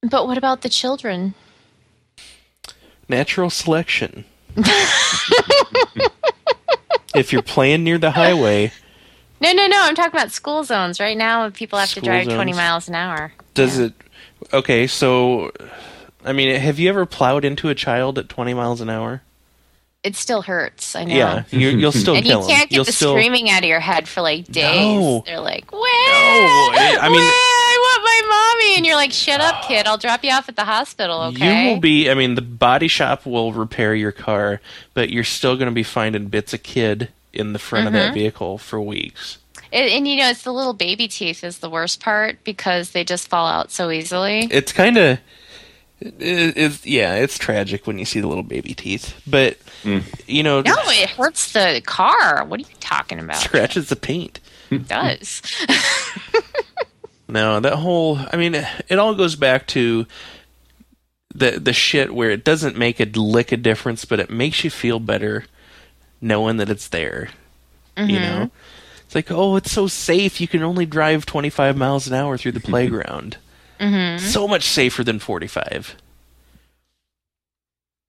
But what about the children? natural selection. if you're playing near the highway, No, no, no. I'm talking about school zones. Right now, people have to drive 20 miles an hour. does Yeah. it? Okay, so I mean, have you ever plowed into a child at 20 miles an hour? It still hurts. I know. Yeah, you, you'll still And kill you 'em. can't get You'll the still. screaming out of your head for like days. No. They're like, "Where? I mean- Where? I want my mommy." And you're like, "Shut up, kid. I'll drop you off at the hospital." Okay. You will be. I mean, the body shop will repair your car, but you're still going to be finding bits of kid in the front of Mm-hmm. that vehicle for weeks. And, and you know, it's the little baby teeth is the worst part because they just fall out so easily. It's kind of. It, it's yeah, it's tragic when you see the little baby teeth, but mm. you know, No, it hurts the car. What are you talking about? scratches the paint. It does. No, that whole. I mean, it all goes back to the the shit where it doesn't make a lick of difference, but it makes you feel better knowing that it's there. You mm-hmm. know, it's like, oh, it's so safe. You can only drive twenty five miles an hour through the playground. Mm-hmm. So much safer than forty five.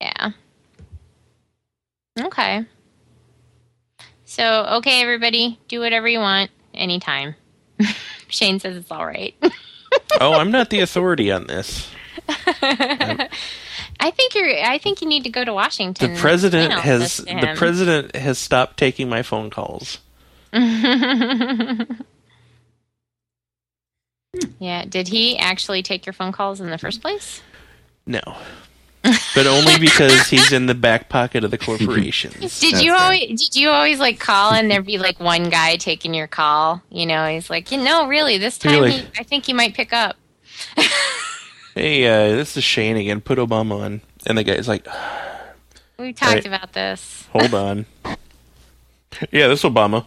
yeah. Okay. So, okay, everybody, do whatever you want anytime. Shane says it's all right. oh, I'm not the authority on this. I think you're. I think you need to go to Washington. The president has the president has stopped taking my phone calls. Yeah. Did he actually take your phone calls in the first place? No. but only because he's in the back pocket of the corporations. Did That's you always? Did you always like call and there'd be like one guy taking your call? You know, he's like, you know, really, this time Really? he, I think you might pick up. hey, uh, this is Shane again. Put Obama on. And the guy's like, We talked Right. about this. hold on. yeah, this Obama.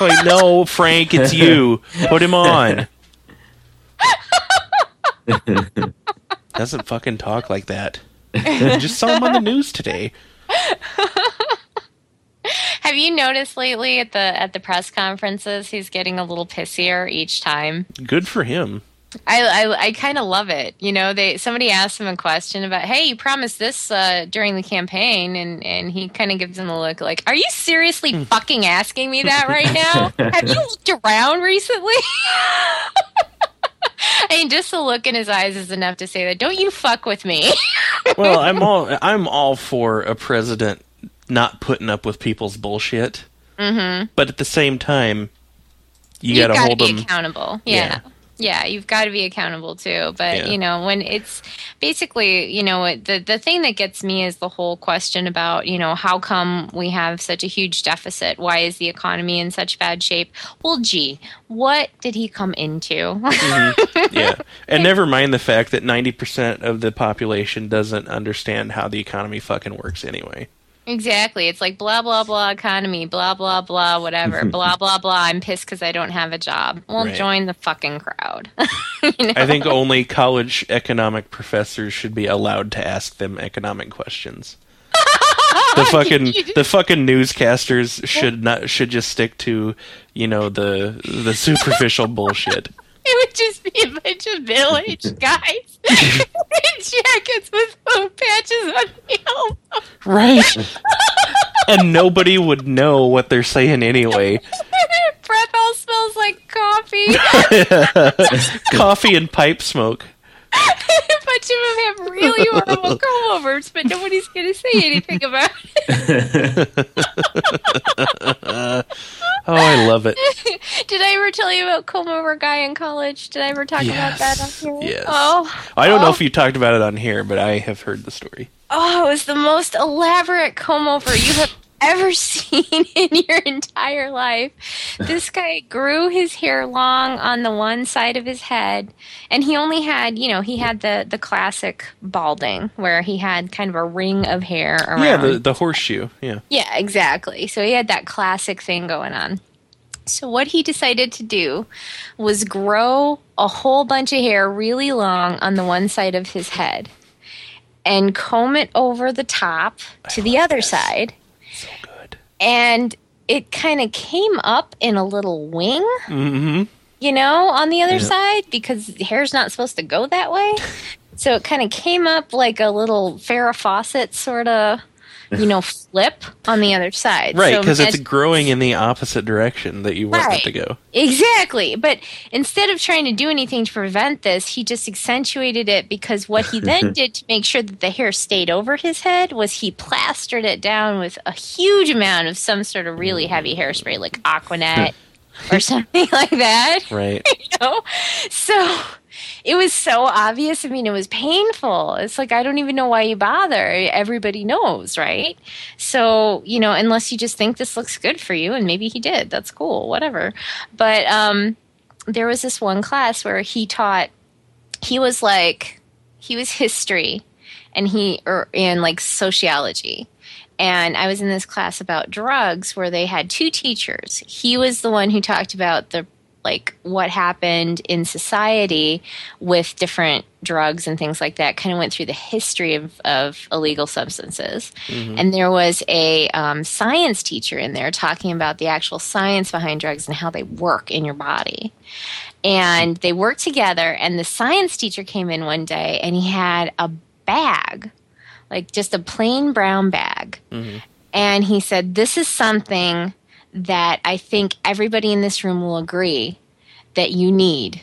Like, no, Frank, it's you. Put him on. Doesn't fucking talk like that. Just saw him on the news today. Have you noticed lately at the at the press conferences he's getting a little pissier each time? Good for him. I I, I kind of love it. You know, they somebody asked him a question about, "Hey, you promised this uh, during the campaign," and and he kind of gives him a look like, "Are you seriously fucking asking me that right now? Have you looked around recently?" I mean, just the look in his eyes is enough to say that. Don't you fuck with me? Well, I'm all I'm all for a president not putting up with people's bullshit. Mm-hmm. But at the same time, you, You gotta, gotta hold be them. accountable. Yeah. Yeah, you've got to be accountable too. But Yeah. you know, when it's basically, you know, the the thing that gets me is the whole question about, you know, how come we have such a huge deficit? Why is the economy in such bad shape? Well, gee, what did he come into? Mm-hmm. yeah. And never mind the fact that 90% of the population doesn't understand how the economy fucking works anyway. Exactly. It's like blah blah blah economy, blah blah blah whatever, blah blah blah. I'm pissed because I don't have a job. Well, Right. join the fucking crowd. you know? I think only college economic professors should be allowed to ask them economic questions. The fucking the fucking newscasters should not should just stick to, you know, the the superficial bullshit. It would just be a bunch of middle aged guys in jackets with little patches on the elbow. Right. and nobody would know what they're saying anyway. Breath all smells like coffee. Coffee and pipe smoke. A bunch of them have really horrible comb overs, but nobody's going to say anything about it. Oh, I love it. Did I ever tell you about comb over guy in college? Did I ever talk about that on here? Yes. Oh, I don't know Oh. if you talked about it on here, but I have heard the story. oh, it was the most elaborate comb over you have ever seen in your entire life. This guy grew his hair long on the one side of his head, and he only had, you know, he had the the classic balding where he had kind of a ring of hair around. Yeah, the the horseshoe. Yeah. Yeah, exactly. So he had that classic thing going on. So what he decided to do was grow a whole bunch of hair really long on the one side of his head and comb it over the top to the other side. And it kind of came up in a little wing, Mm-hmm. you know, on the other Yeah. side because hair's not supposed to go that way. So it kind of came up like a little Farrah Fawcett sort of, you know, flip on the other side. Right, So because it's growing in the opposite direction that you want Right. it to go. Exactly. But instead of trying to do anything to prevent this, he just accentuated it because what he then did to make sure that the hair stayed over his head was he plastered it down with a huge amount of some sort of really heavy hairspray like Aqua Net or something like that. Right. You know? So it was so obvious. I mean, it was painful. It's like, I don't even know why you bother. Everybody knows, right? So, you know, unless you just think this looks good for you, and maybe he did, that's cool, whatever. But um, there was this one class where he taught, he was like, he was history and he, or, and like sociology. And I was in this class about drugs where they had two teachers. He was the one who talked about the like what happened in society with different drugs and things like that. Kind of went through the history of, of illegal substances. And there was a um, science teacher in there talking about the actual science behind drugs and how they work in your body. And they worked together. And the science teacher came in one day and he had a bag, like just a plain brown bag. And he said, This is something that I think everybody in this room will agree that you need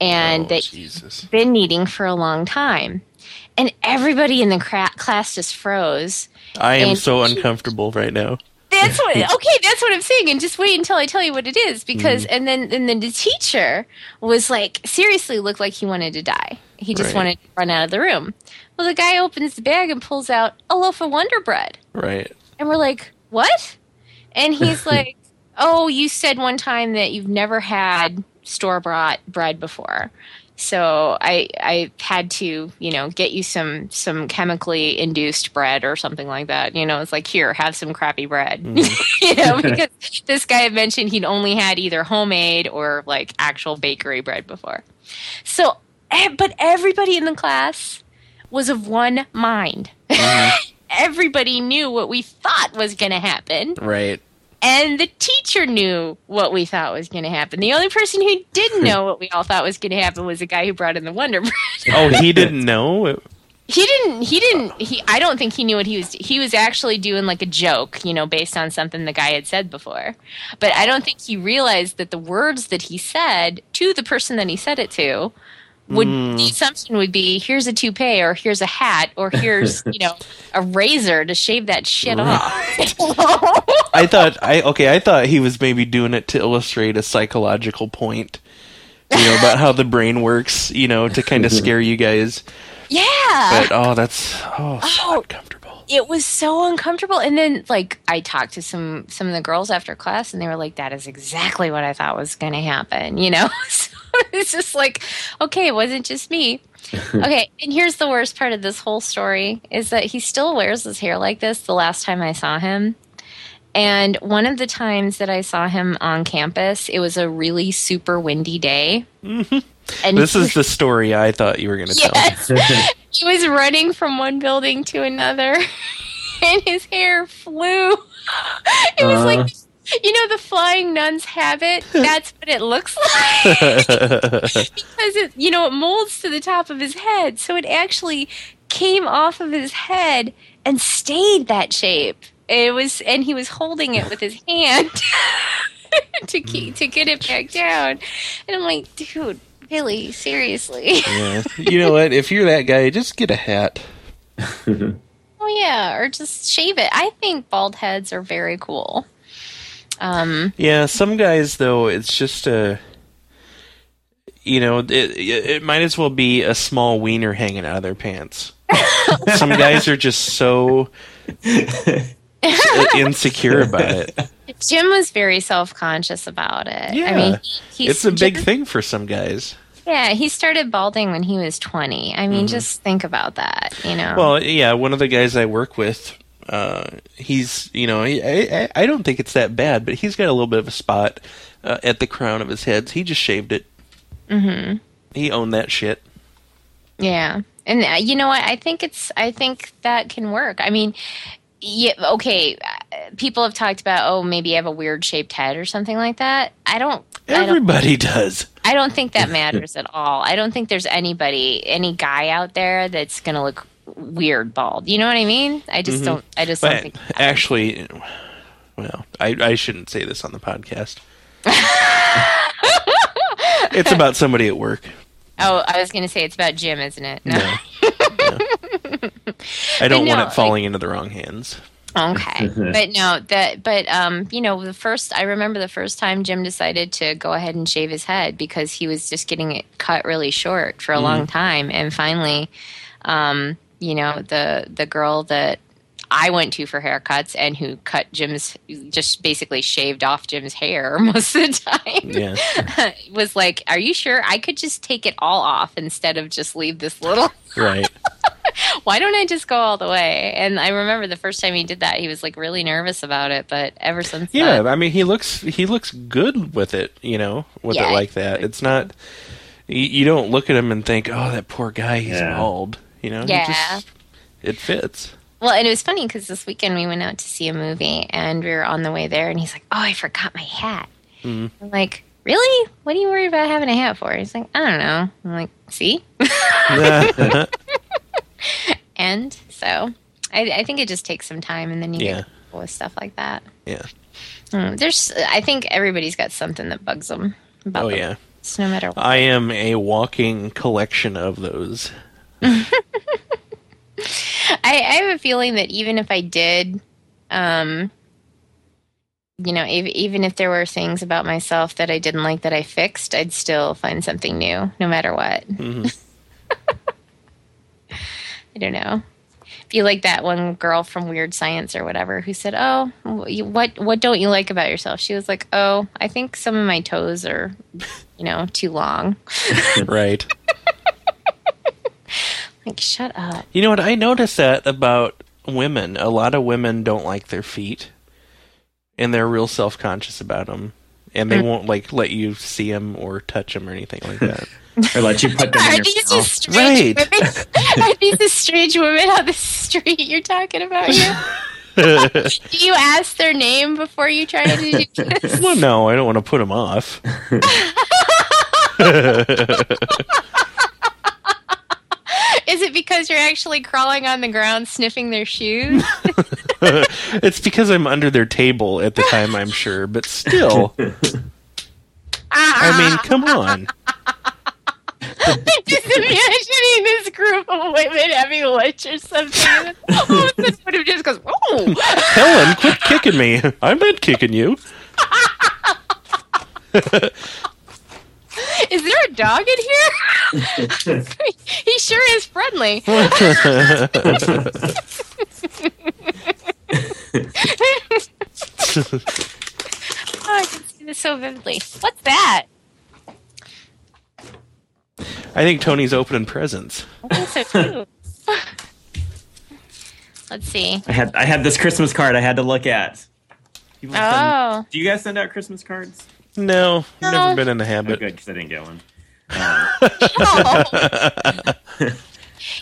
and oh, that Jesus. you've been needing for a long time. And everybody in the cra- class just froze. I am and- so uncomfortable right now. That's what okay, that's what I'm saying. And just wait until I tell you what it is because mm-hmm. and then and then the teacher was like seriously looked like he wanted to die. He just Right. wanted to run out of the room. Well the guy opens the bag and pulls out a loaf of Wonder Bread. Right. And we're like, "What?" And he's like, "Oh, you said one time that you've never had store-bought bread before." So I I had to, you know, get you some some chemically induced bread or something like that. You know, it's like here, have some crappy bread. you know, because this guy had mentioned he'd only had either homemade or like actual bakery bread before. So, eh, but everybody in the class was of one mind. Everybody knew what we thought was going to happen, Right. and the teacher knew what we thought was going to happen. The only person who didn't know what we all thought was going to happen was the guy who brought in the Wonder Bread. Oh, he didn't know? he didn't. He didn't. He. I don't think he knew what he was. He was actually doing like a joke, you know, based on something the guy had said before. But I don't think he realized that the words that he said to the person that he said it to would hmm. the assumption would be here's a toupee or here's a hat or here's you know a razor to shave that shit off. I thought I okay, I thought he was maybe doing it to illustrate a psychological point you know, about how the brain works, you know, to kind of scare you guys. Yeah. But oh, that's oh, so Oh. uncomfortable. it was so uncomfortable and then like i talked to some some of the girls after class and they were like that is exactly what i thought was going to happen you know so it's just like okay it wasn't just me okay and here's the worst part of this whole story is that he still wears his hair like this the last time i saw him and one of the times that i saw him on campus it was a really super windy day and This he is the story I thought you were going to tell. He was running from one building to another and his hair flew. It was Uh. like you know the flying nun's habit? That's what it looks like. because it you know it molds to the top of his head. So it actually came off of his head and stayed that shape. It was and he was holding it with his hand to keep to get it back down. And I'm like, dude, really, seriously. yeah. You know what? If you're that guy, just get a hat. Oh yeah, or just shave it. I think bald heads are very cool. Um, Yeah, some guys though, it's just a. You know, it, it might as well be a small wiener hanging out of their pants. some guys are just so insecure about it. Jim was very self conscious about it. Yeah, I mean, he's, It's a big Jim- thing for some guys. Yeah, he started balding when he was twenty. I mean, just think about that. You know. Mm-hmm. Well, yeah, one of the guys I work with, uh, he's, you know, he, I, I I don't think it's that bad, but he's got a little bit of a spot uh, at the crown of his head. He just shaved it. Mm-hmm. He owned that shit. Yeah, and uh, you know what? I think it's. I think that can work. I mean, yeah. Okay, uh, people have talked about oh maybe I have a weird shaped head or something like that. I don't. I don't Everybody does. I don't think that matters at all. I don't think there's anybody, any guy out there that's gonna look weird bald. You know what I mean? I just don't. I just don't think. actually, well, I, I shouldn't say this on the podcast. it's about somebody at work. Oh, I was gonna say it's about Jim, isn't it? No. No. No. I don't no, want it like- falling into the wrong hands. Okay, but no, that but um, you know, the first I remember the first time Jim decided to go ahead and shave his head because he was just getting it cut really short for a long time, and finally, um, you know, the the girl that I went to for haircuts and who cut Jim's just basically shaved off Jim's hair most of the time. Yeah, was like, "Are you sure I could just take it all off instead of just leave this little?" right. why don't I just go all the way? And I remember the first time he did that, he was like really nervous about it. But ever since Yeah, then, I mean, he looks he looks good with it. You know, with Yeah. it like that. It's not. You, you don't look at him and think, "Oh, that poor guy, he's Yeah. bald." You know, Yeah. just- it fits. well, and it was funny because this weekend we went out to see a movie, and we were on the way there, and he's like, "Oh, I forgot my hat." Mhm. I'm like, "Really? What do you worry about having a hat for?" He's like, "I don't know." I'm like, "See." and so, I, I think it just takes some time, and then you Yeah. get with stuff like that. yeah. Hmm, there's, I think everybody's got something that bugs them. About Oh them. yeah. It's no matter what. I am a walking collection of those. I, I have a feeling that even if I did, um, you know, ev- even if there were things about myself that I didn't like that I fixed, I'd still find something new, no matter what. Mhm. I don't know. Be like that one girl from Weird Science or whatever who said, "Oh, what what don't you like about yourself?" She was like, "Oh, I think some of my toes are, you know, too long." right. Like, shut up. You know what? I noticed that about women. A lot of women don't like their feet, and they're real self conscious about them, and they mm. won't like let you see them or touch them or anything like that. or let you put them in Are your these mouth. just strange Right. women? Are these the strange women on the street you're talking about? Here? Do you ask their name before you try to do this? well, no, I don't want to put them off. Is it because you're actually crawling on the ground sniffing their shoes? it's because I'm under their table at the time, I'm sure, but still. I mean, come on. Just imagining this group of women having lunch or something. Oh, this would have just goes, oh. Helen, quit kicking me. I'm not kicking you. Is there a dog in here? he sure is friendly. oh, I can see this so vividly. What's that? I think Tony's opening presents. I think so too. Let's see. I had I had this Christmas card I had to look at. People send- Oh, do you guys send out Christmas cards? No, No. never been in the Oh, habit. good, because I didn't get one.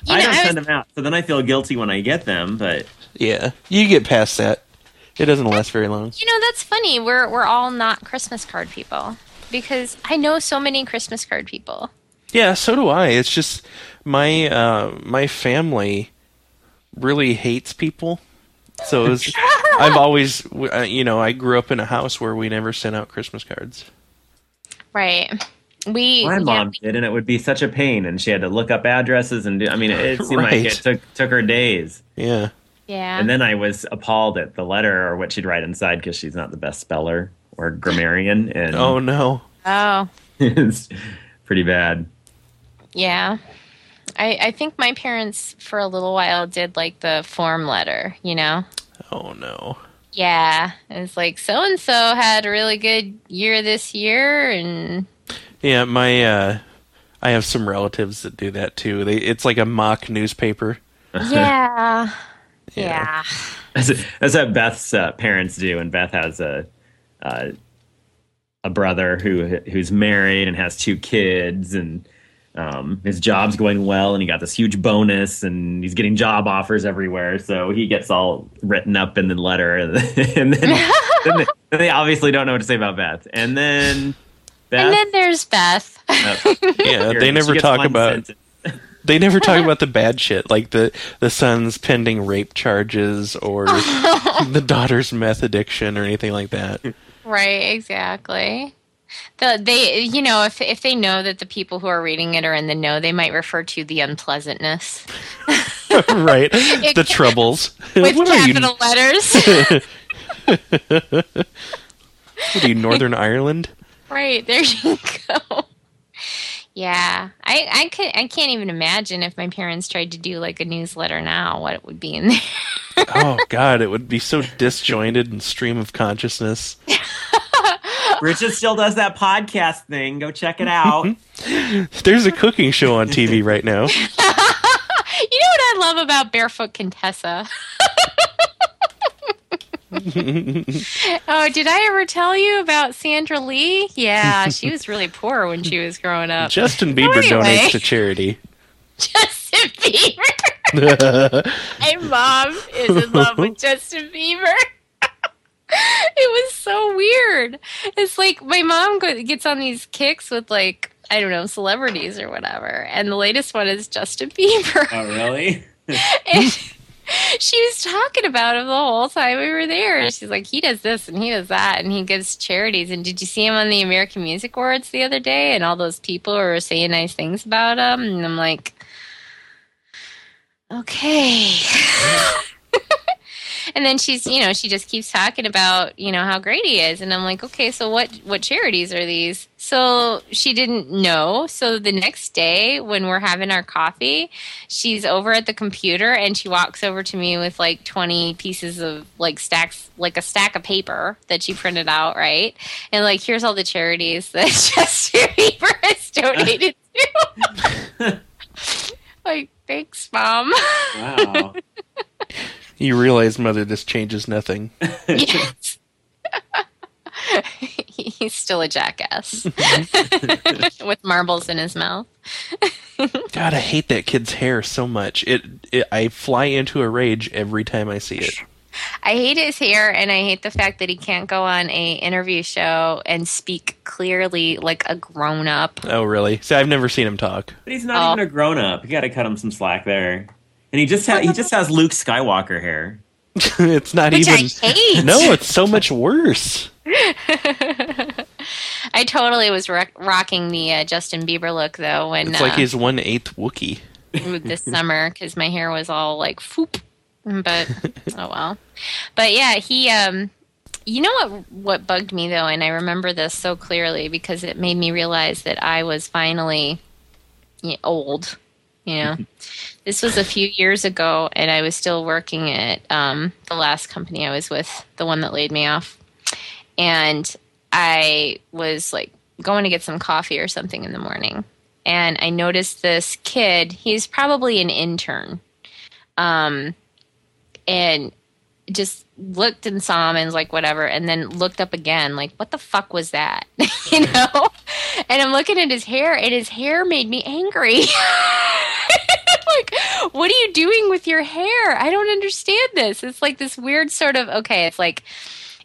You I don't I send was, them out, so then I feel guilty when I get them. But Yeah, you get past that. It doesn't last very long. you know, that's funny. We're we're all not Christmas card people because I know so many Christmas card people. Yeah, so do I. It's just my uh, my family really hates people. So it was, I've always, uh, you know, I grew up in a house where we never sent out Christmas cards. Right. We my yeah, mom did, and it would be such a pain, and she had to look up addresses and do. I mean, it seemed like it took took her days. Yeah. yeah. And then I was appalled at the letter or what she'd write inside because she's not the best speller or grammarian, and Oh no. oh, it's pretty bad. yeah. I I think my parents for a little while did like the form letter, you know. Oh no. Yeah, it's like so and so had a really good year this year, and Yeah, my uh, I have some relatives that do that too. They it's like a mock newspaper. yeah, yeah, That's, that's what Beth's uh, parents do, and Beth has a uh, a brother who who's married and has two kids, and um, his job's going well, and he got this huge bonus, and he's getting job offers everywhere. So he gets all written up in the letter, and then, then, they, then they obviously don't know what to say about Beth, and then Beth. And then there's Beth. uh, Yeah, they never talk about sentence. they never talk about the bad shit, like the the son's pending rape charges or the daughter's meth addiction or anything like that. right, exactly. The, they, you know, if if they know that the people who are reading it are in the know, they might refer to the unpleasantness right, the troubles. with what are you? capital letters. What are you, Northern Ireland? Right there, you go. Yeah, I I could I can't even imagine if my parents tried to do like a newsletter now, what it would be in there. Oh God, it would be so disjointed and stream of consciousness. Richard still does that podcast thing. Go check it out. There's a cooking show on TV right now. You know what I love about Barefoot Contessa? oh, did I ever tell you about Sandra Lee? Yeah, she was really poor when she was growing up. Justin Bieber anyway. donates to charity. Justin Bieber. My mom is in love with Justin Bieber. it was so weird. It's like my mom gets on these kicks with like I don't know celebrities or whatever, and the latest one is Justin Bieber. oh, really? and she was talking about him the whole time we were there. She's like, he does this and he does that, and he gives charities. And did you see him on the American Music Awards the other day? And all those people were saying nice things about him. And I'm like, okay. and then she's, you know, she just keeps talking about, you know, how great he is. And I'm like, okay, so what, what charities are these? So she didn't know. So the next day when we're having our coffee, she's over at the computer and she walks over to me with like 20 pieces of like stacks, like a stack of paper that she printed out, right? And like, here's all the charities that Justin Bieber has donated to. like, thanks, mom. Wow. You realize Mother this changes nothing. yes. He's still a jackass with marbles in his mouth. God, I hate that kid's hair so much. It, it I fly into a rage every time I see it. I hate his hair, and I hate the fact that he can't go on a interview show and speak clearly like a grown up. Oh, really? See, I've never seen him talk. But he's not Oh. even a grown up. You got to cut him some slack there. And he just ha- he just has Luke Skywalker hair. it's not Which even. I hate. No, it's so much worse. I totally was rock- rocking the uh, Justin Bieber look though when It's like uh, his one eighth Wookie. this summer because my hair was all like foop. But oh well. But yeah, he um You know what what bugged me though, and I remember this so clearly because it made me realize that I was finally you know, old. You know, this was a few years ago, and I was still working at um, the last company I was with, the one that laid me off, and I was like going to get some coffee or something in the morning, and I noticed this kid. He's probably an intern, um, and just looked and saw him and was like whatever and then looked up again like what the fuck was that? You know? And i'm looking at his hair and his hair made me angry. Like what are you doing with your hair? I don't understand this. It's like this weird sort of okay it's like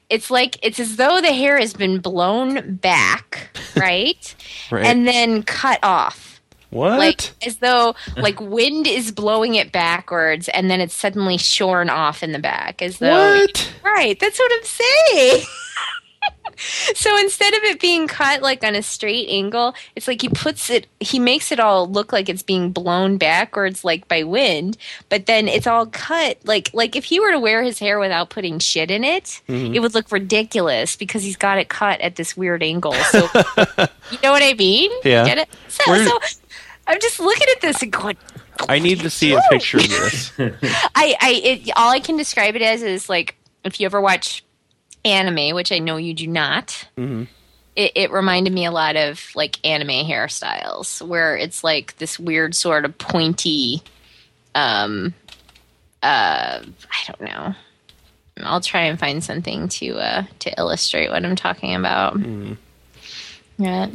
it's like it's as though the hair has been blown back right, Right. and then cut off what? like as though like wind is blowing it backwards and then it's suddenly shorn off in the back as though what? right that's what i'm saying so instead of it being cut like on a straight angle it's like he puts it he makes it all look like it's being blown backwards like by wind but then it's all cut like like if he were to wear his hair without putting shit in it Mhm. it would look ridiculous because he's got it cut at this weird angle so you know what i mean Yeah. get it so, Where- so i'm just looking at this and going I need to see a picture of this. I, I it, all I can describe it as is like if you ever watch anime, which I know you do not. Mhm. It, it reminded me a lot of like anime hairstyles, where it's like this weird sort of pointy. Um, uh, I don't know. I'll try and find something to uh, to illustrate what I'm talking about. Mm. Yeah.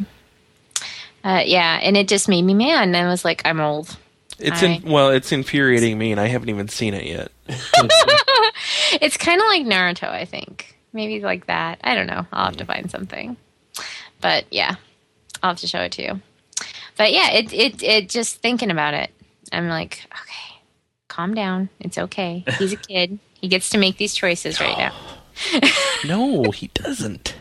Uh, yeah, and it just made me mad, and I was like, I'm old. It's I- in, well, it's infuriating me, and I haven't even seen it yet. It's kind of like Naruto, I think. Maybe like that. I don't know. I'll have to find something. But yeah, I'll have to show it to you. But yeah, it it it just thinking about it, I'm like, okay, calm down. It's okay. He's a kid. He gets to make these choices right now. No, he doesn't.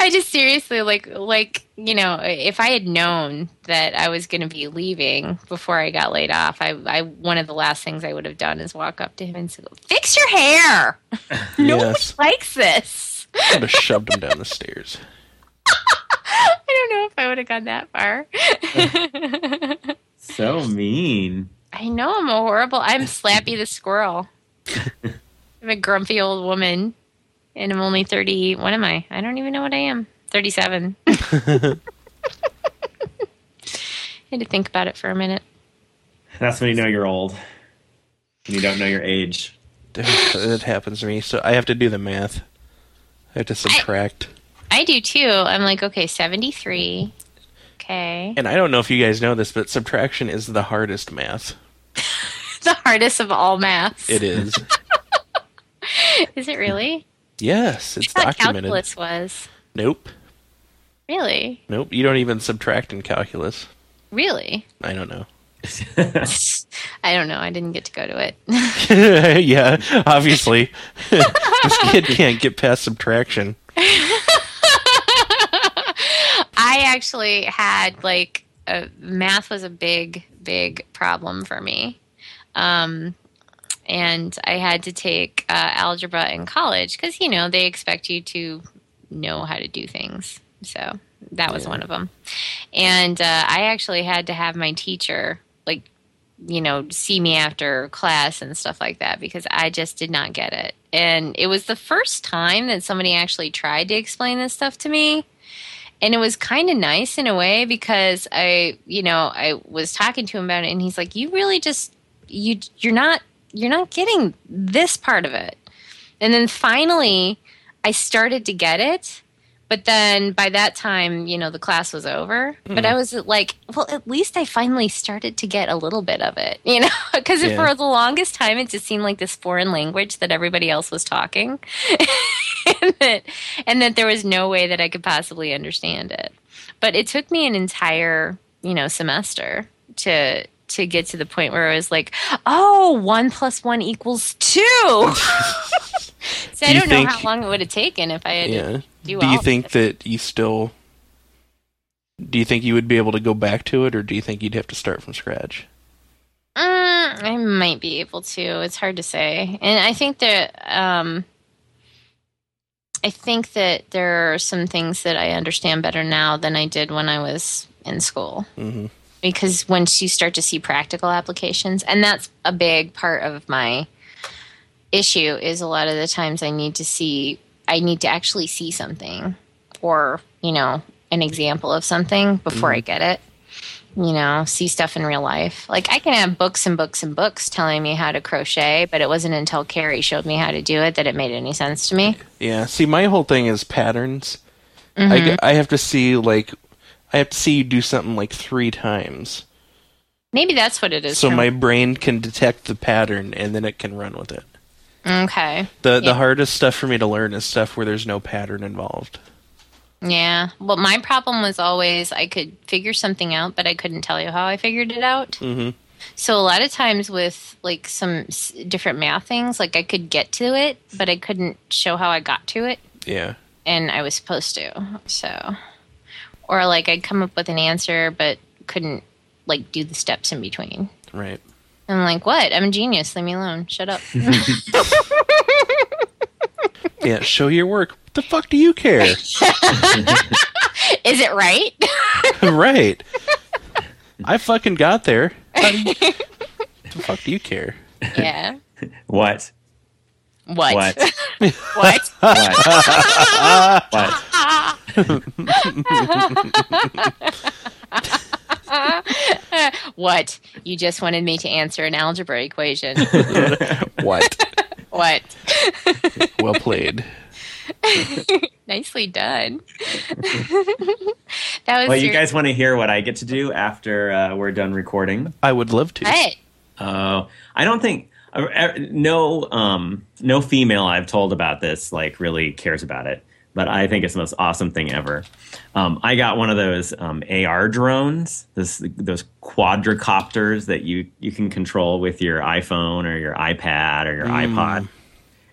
I just seriously like like you know if I had known that I was going to be leaving before I got laid off, I I one of the last things I would have done is walk up to him and say, "Fix your hair. Nobody Yes. likes this." I would have shoved him down the stairs. I don't know if I would have gone that far. So mean. I know I'm a horrible. I'm Slappy the squirrel. I'm a grumpy old woman, and I'm only thirty. What am I? I don't even know what I am. Thirty-seven. I had to think about it for a minute. That's when you know you're old. And you don't know your age. That happens to me. So I have to do the math. I have to subtract. I do too. I'm like, okay, seventy-three. Okay, And I don't know if you guys know this, but subtraction is the hardest math. the hardest of all maths. It is. Is it really? Yes, it's documented. calculus was Nope. really, Nope. You don't even subtract in calculus. really. I don't know. I don't know. I didn't get to go to it. yeah, obviously. this kid can't get past subtraction. I actually had like uh, math was a big, big problem for me. Um, and I had to take uh, algebra in college because, you know, they expect you to know how to do things. So that was Yeah. one of them. And uh, I actually had to have my teacher, like, you know, see me after class and stuff like that because I just did not get it. And it was the first time that somebody actually tried to explain this stuff to me and it was kind of nice in a way because I, you know, I was talking to him about it, and he's like, "You really just you you're not you're not getting this part of it." And then finally, I started to get it, but then by that time, you know, the class was over. But I mm-hmm. was like, "Well, at least I finally started to get a little bit of it," you know, because Yeah. for the longest time, it just seemed like this foreign language that everybody else was talking. and that and that there was no way that I could possibly understand it. But it took me an entire, you know, semester to to get to the point where I was like, oh, one plus one equals two. so Do I don't know how long it would have taken if I had Yeah. to do, Do you think that you still do you think you would be able to go back to it or do you think you'd have to start from scratch? Mm, I might be able to. It's hard to say, and I think that um, I think that there are some things that I understand better now than I did when I was in school. Mm-hmm. Because once you start to see practical applications, and that's a big part of my issue, is a lot of the times I need to see, I need to actually see something or, you know, an example of something before mm-hmm. I get it you know, see stuff in real life. Like I can have books and books and books telling me how to crochet, but it wasn't until Carrie showed me how to do it that it made any sense to me. Yeah. See, my whole thing is patterns. Mm-hmm. I, I have to see like I have to see you do something like three times. Maybe that's what it is. So my brain can detect the pattern and then it can run with it. Okay. The yeah. the hardest stuff for me to learn is stuff where there's no pattern involved. Yeah. Well, my problem was always I could figure something out, but I couldn't tell you how I figured it out. Mm-hmm. So a lot of times with like some different math things, like I could get to it, but I couldn't show how I got to it. Yeah. And I was supposed to. So, or like I'd come up with an answer, but couldn't like do the steps in between. Right. I'm like, what? I'm a genius. Leave me alone. Shut up. yeah, show your work What the fuck do you care? Is it right? right. I fucking got there. You, the fuck do you care? Yeah. What? What? What? what? what? what? You just wanted me to answer an algebra equation. what? What? well played. Nicely done. that was. Well, you guys want to hear what I get to do after uh, we're done recording? I would love to. Hey. Uh, I don't think no um, no female I've told about this like really cares about it, but I think it's the most awesome thing ever. Um, I got one of those um, AR drones, this, those quadricopters that you you can control with your iPhone or your iPad or your mm. iPod,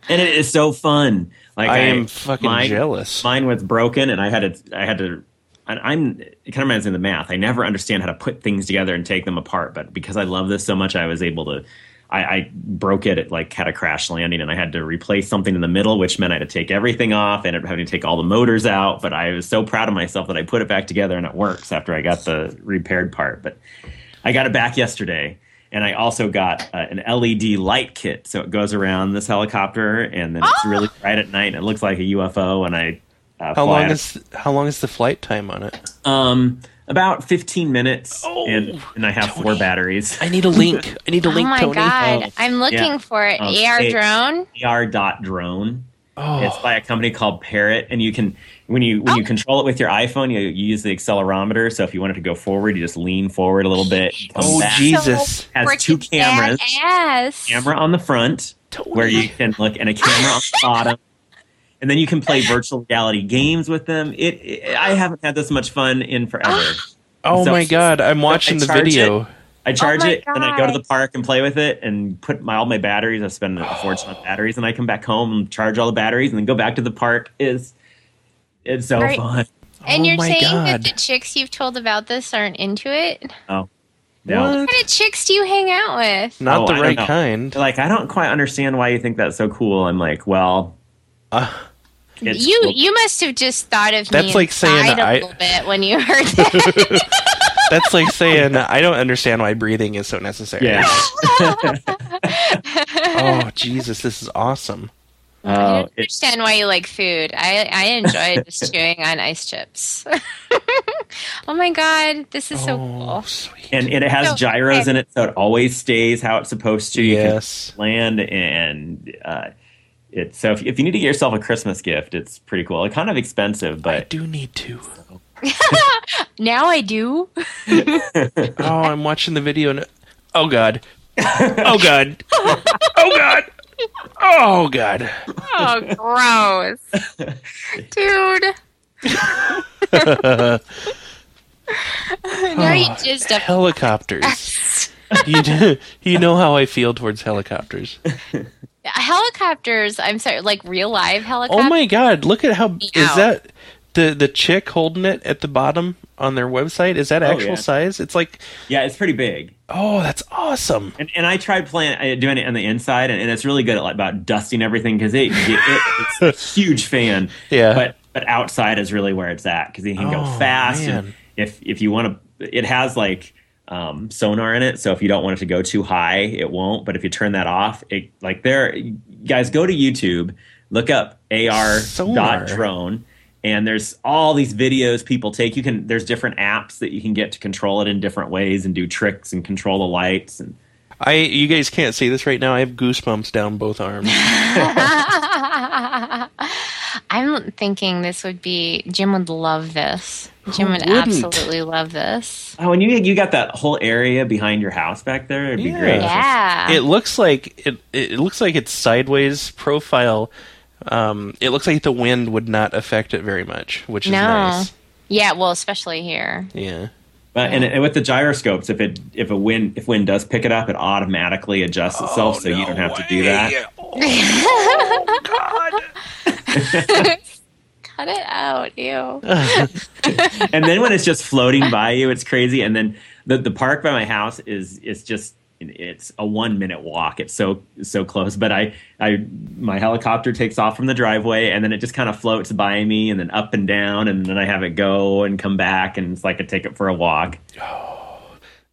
and it is so fun. Like I, I am fucking mine, jealous. Mine was broken, and I had to. I had to. I'm. It kind of reminds me of the math. I never understand how to put things together and take them apart, but because I love this so much, I was able to. I, I broke it. It like had a crash landing, and I had to replace something in the middle, which meant I had to take everything off and having to take all the motors out. But I was so proud of myself that I put it back together, and it works after I got the repaired part. But I got it back yesterday and I also got uh, an LED light kit, so it goes around this helicopter, and then it's oh! really bright at night. And it looks like a UFO, and I. Uh, how long is how long is the flight time on it? Um, about 15 minutes, oh, and, and I have Tony. four batteries. I need a link. I need a link. Oh my Tony. god, oh, I'm looking yeah. for it. Um, AR drone. AR dot drone. Oh. It's by a company called Parrot, and you can when you when oh. you control it with your iPhone, you, you, use the accelerometer. So if you want it to go forward, you just lean forward a little bit. Oh back. Jesus! It has two cameras. Camera on the front totally. where you can look, and a camera on the bottom. And then you can play virtual reality games with them. It, it I haven't had this much fun in forever. oh so, my god! I'm watching the video. It, I charge oh it God. and I go to the park and play with it and put my, all my batteries. I spend a fortune on batteries and I come back home and charge all the batteries and then go back to the park. Is it's so right. fun. And oh you're saying God. that the chicks you've told about this aren't into it? Oh. No. What kind of chicks do you hang out with? Not oh, the right kind. Like I don't quite understand why you think that's so cool. I'm like, well, uh, you cool. you must have just thought of that's me like saying a I, little bit when you heard that. That's like saying I don't understand why breathing is so necessary. Yeah. oh Jesus, this is awesome. I don't uh, understand why you like food. I I enjoy just chewing on ice chips. oh my god, this is so oh, cool. Sweet. And, and it has so gyros in it, so it always stays how it's supposed to. Yes. land and uh, it. So if, if you need to get yourself a Christmas gift, it's pretty cool. It's kind of expensive, but I do need to. now I do. oh, I'm watching the video and oh god, oh god, oh god. Oh god. Oh gross. Dude. now you oh, just a helicopters. you know, you know how I feel towards helicopters. Helicopters, I'm sorry, like real live helicopters. Oh my god, look at how is that the the chick holding it at the bottom on their website? Is that Oh, actual yeah. size? It's like, Yeah, it's pretty big. oh, that's awesome. And, and I tried playing uh, doing it on the inside, and, and it's really good at like, about dusting everything because it, it, it's a huge fan. Yeah. But but outside is really where it's at because you can go Oh, fast. man. And if if you want to, it has like um, sonar in it, so if you don't want it to go too high, it won't. But if you turn that off, it like there, guys, go to YouTube, look up AR dot drone. And there's all these videos people take. You can there's different apps that you can get to control it in different ways and do tricks and control the lights and I you guys can't see this right now. I have goosebumps down both arms. I'm thinking this would be Jim would love this. Jim would wouldn't? absolutely love this. Oh, and you you got that whole area behind your house back there. It'd be Yeah. great. Yeah. it looks like it. It looks like it's sideways profile. Um, it looks like the wind would not affect it very much, which is no. nice. Yeah, well, especially here. Yeah. But and, and with the gyroscopes, if it if a wind if wind does pick it up, it automatically adjusts itself, so you don't have to do that. Oh God. Cut it out, ew. and then when it's just floating by you, it's crazy. And then the the park by my house is is just it's a one minute walk. It's so so close. But I I my helicopter takes off from the driveway, and then it just kind of floats by me, and then up and down, and then I have it go and come back, and it's like I take it for a walk.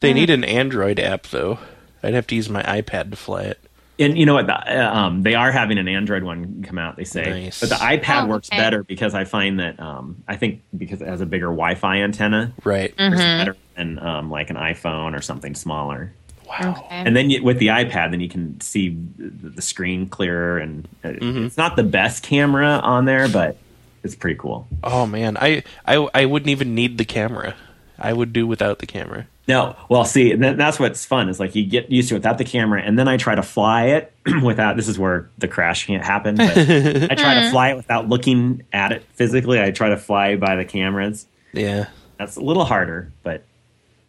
They need an Android app though. I'd have to use my iPad to fly it. And you know what? The, uh, um, they are having an Android one come out. They say, Nice. but the iPad Oh, works okay. better because I find that um, I think because it has a bigger Wi-Fi antenna, Right. it's better than um, like an iPhone or something smaller. Wow. Okay. And then you, with the iPad, then you can see the, the screen clearer, and uh, Mm-hmm. it's not the best camera on there, but it's pretty cool. Oh man, I, I I wouldn't even need the camera. I would do without the camera. No, well, see, th- that's what's fun is like you get used to it without the camera, and then I try to fly it without. This is where the crash can't happen. But I try to fly it without looking at it physically. I try to fly by the cameras. Yeah. That's a little harder, but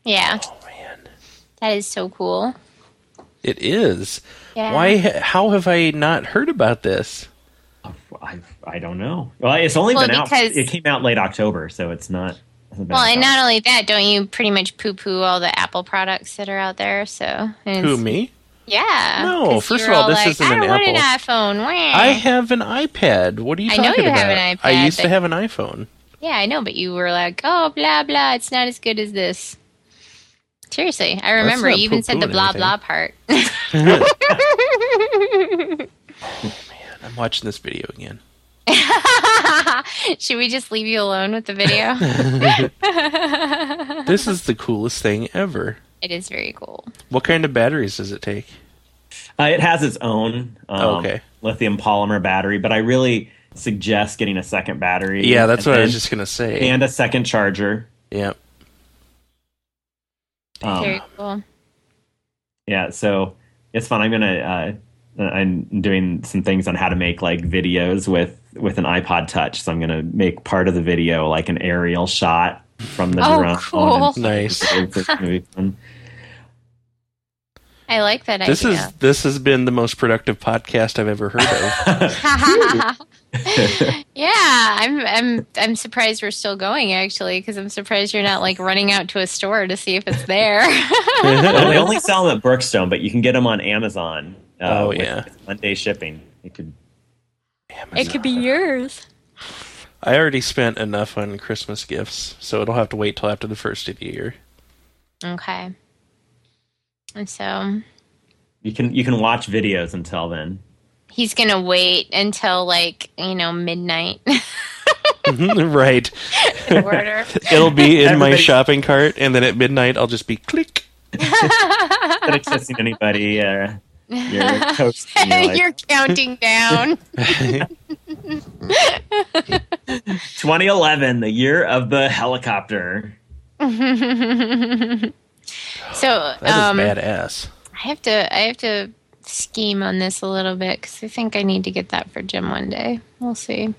Yeah, Oh man, that is so cool. it is. Yeah. Why? How have I not heard about this? Oh, I I don't know. Well, it's only Well, been out. It came out late October, so it's not. Hasn't been Well, and not only that, don't you pretty much poo-poo all the Apple products that are out there? So Who me? Yeah. No. first of all, all this like, isn't I an don't want an Apple. iPhone. Wah. I have an iPad. What are you I know talking you about? have an I used to have an iPhone. Yeah, I know, but you were like, "Oh, blah blah, it's not as good as this." Seriously, I remember you even said the blah anything. blah part. Oh, man, I'm watching this video again. Should we just leave you alone with the video? This is the coolest thing ever. it is very cool. What kind of batteries does it take? Uh, it has its own um, Oh, okay. lithium polymer battery, but I really suggest getting a second battery. Yeah, that's and what I was just gonna say. and a second charger. Yep. Um, Very cool. yeah, so it's fun. I'm gonna uh, Uh, I'm doing some things on how to make like videos with with an iPod Touch. So I'm gonna make part of the video like an aerial shot from the Oh, drone. cool. and- Nice. It's gonna be fun. I like that This is this has been the most productive podcast I've ever heard of. yeah, I'm I'm I'm surprised we're still going actually because I'm surprised you're not like running out to a store to see if it's there. well, they only sell them at Brookstone, but you can get them on Amazon. Uh, Oh, with yeah. Monday shipping. It could. it could be yours. I already spent enough on Christmas gifts, so it'll have to wait till after the first of the year. Okay. And so You can you can watch videos until then. he's gonna wait until like you know midnight right. in order. It'll be in my shopping cart, and then at midnight I'll just be click. Instead of kissing anybody, uh, you're toasting. You're like, You're counting down. 2011, the year of the helicopter. so That is um, badass. I have to I have to scheme on this a little bit because I think I need to get that for Jim one day. We'll see.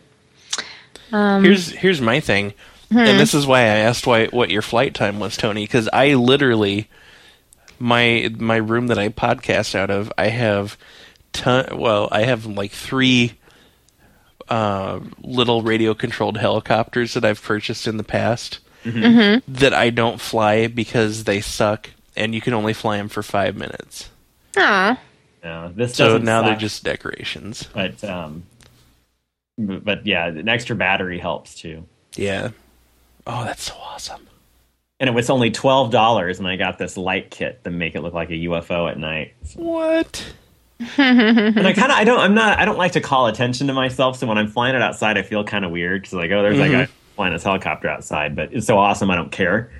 Um, Here's here's my thing, Hmm. and this is why I asked why what your flight time was, Tony, because I literally my my room that I podcast out of, I have ton. Well, I have like three uh, little radio controlled helicopters that I've purchased in the past. that I don't fly because they suck, and you can only fly them for five minutes. Aw. No, this So doesn't now they're just decorations. But um, but, but yeah, an extra battery helps too. Yeah. Oh, that's so awesome. And it was only twelve dollars, and I got this light kit to make it look like a UFO at night. What? And I kind of, I don't, I'm not, I don't like to call attention to myself. So when I'm flying it outside, I feel kind of weird because like, oh, there's that guy flying his helicopter outside, but it's so awesome, I don't care.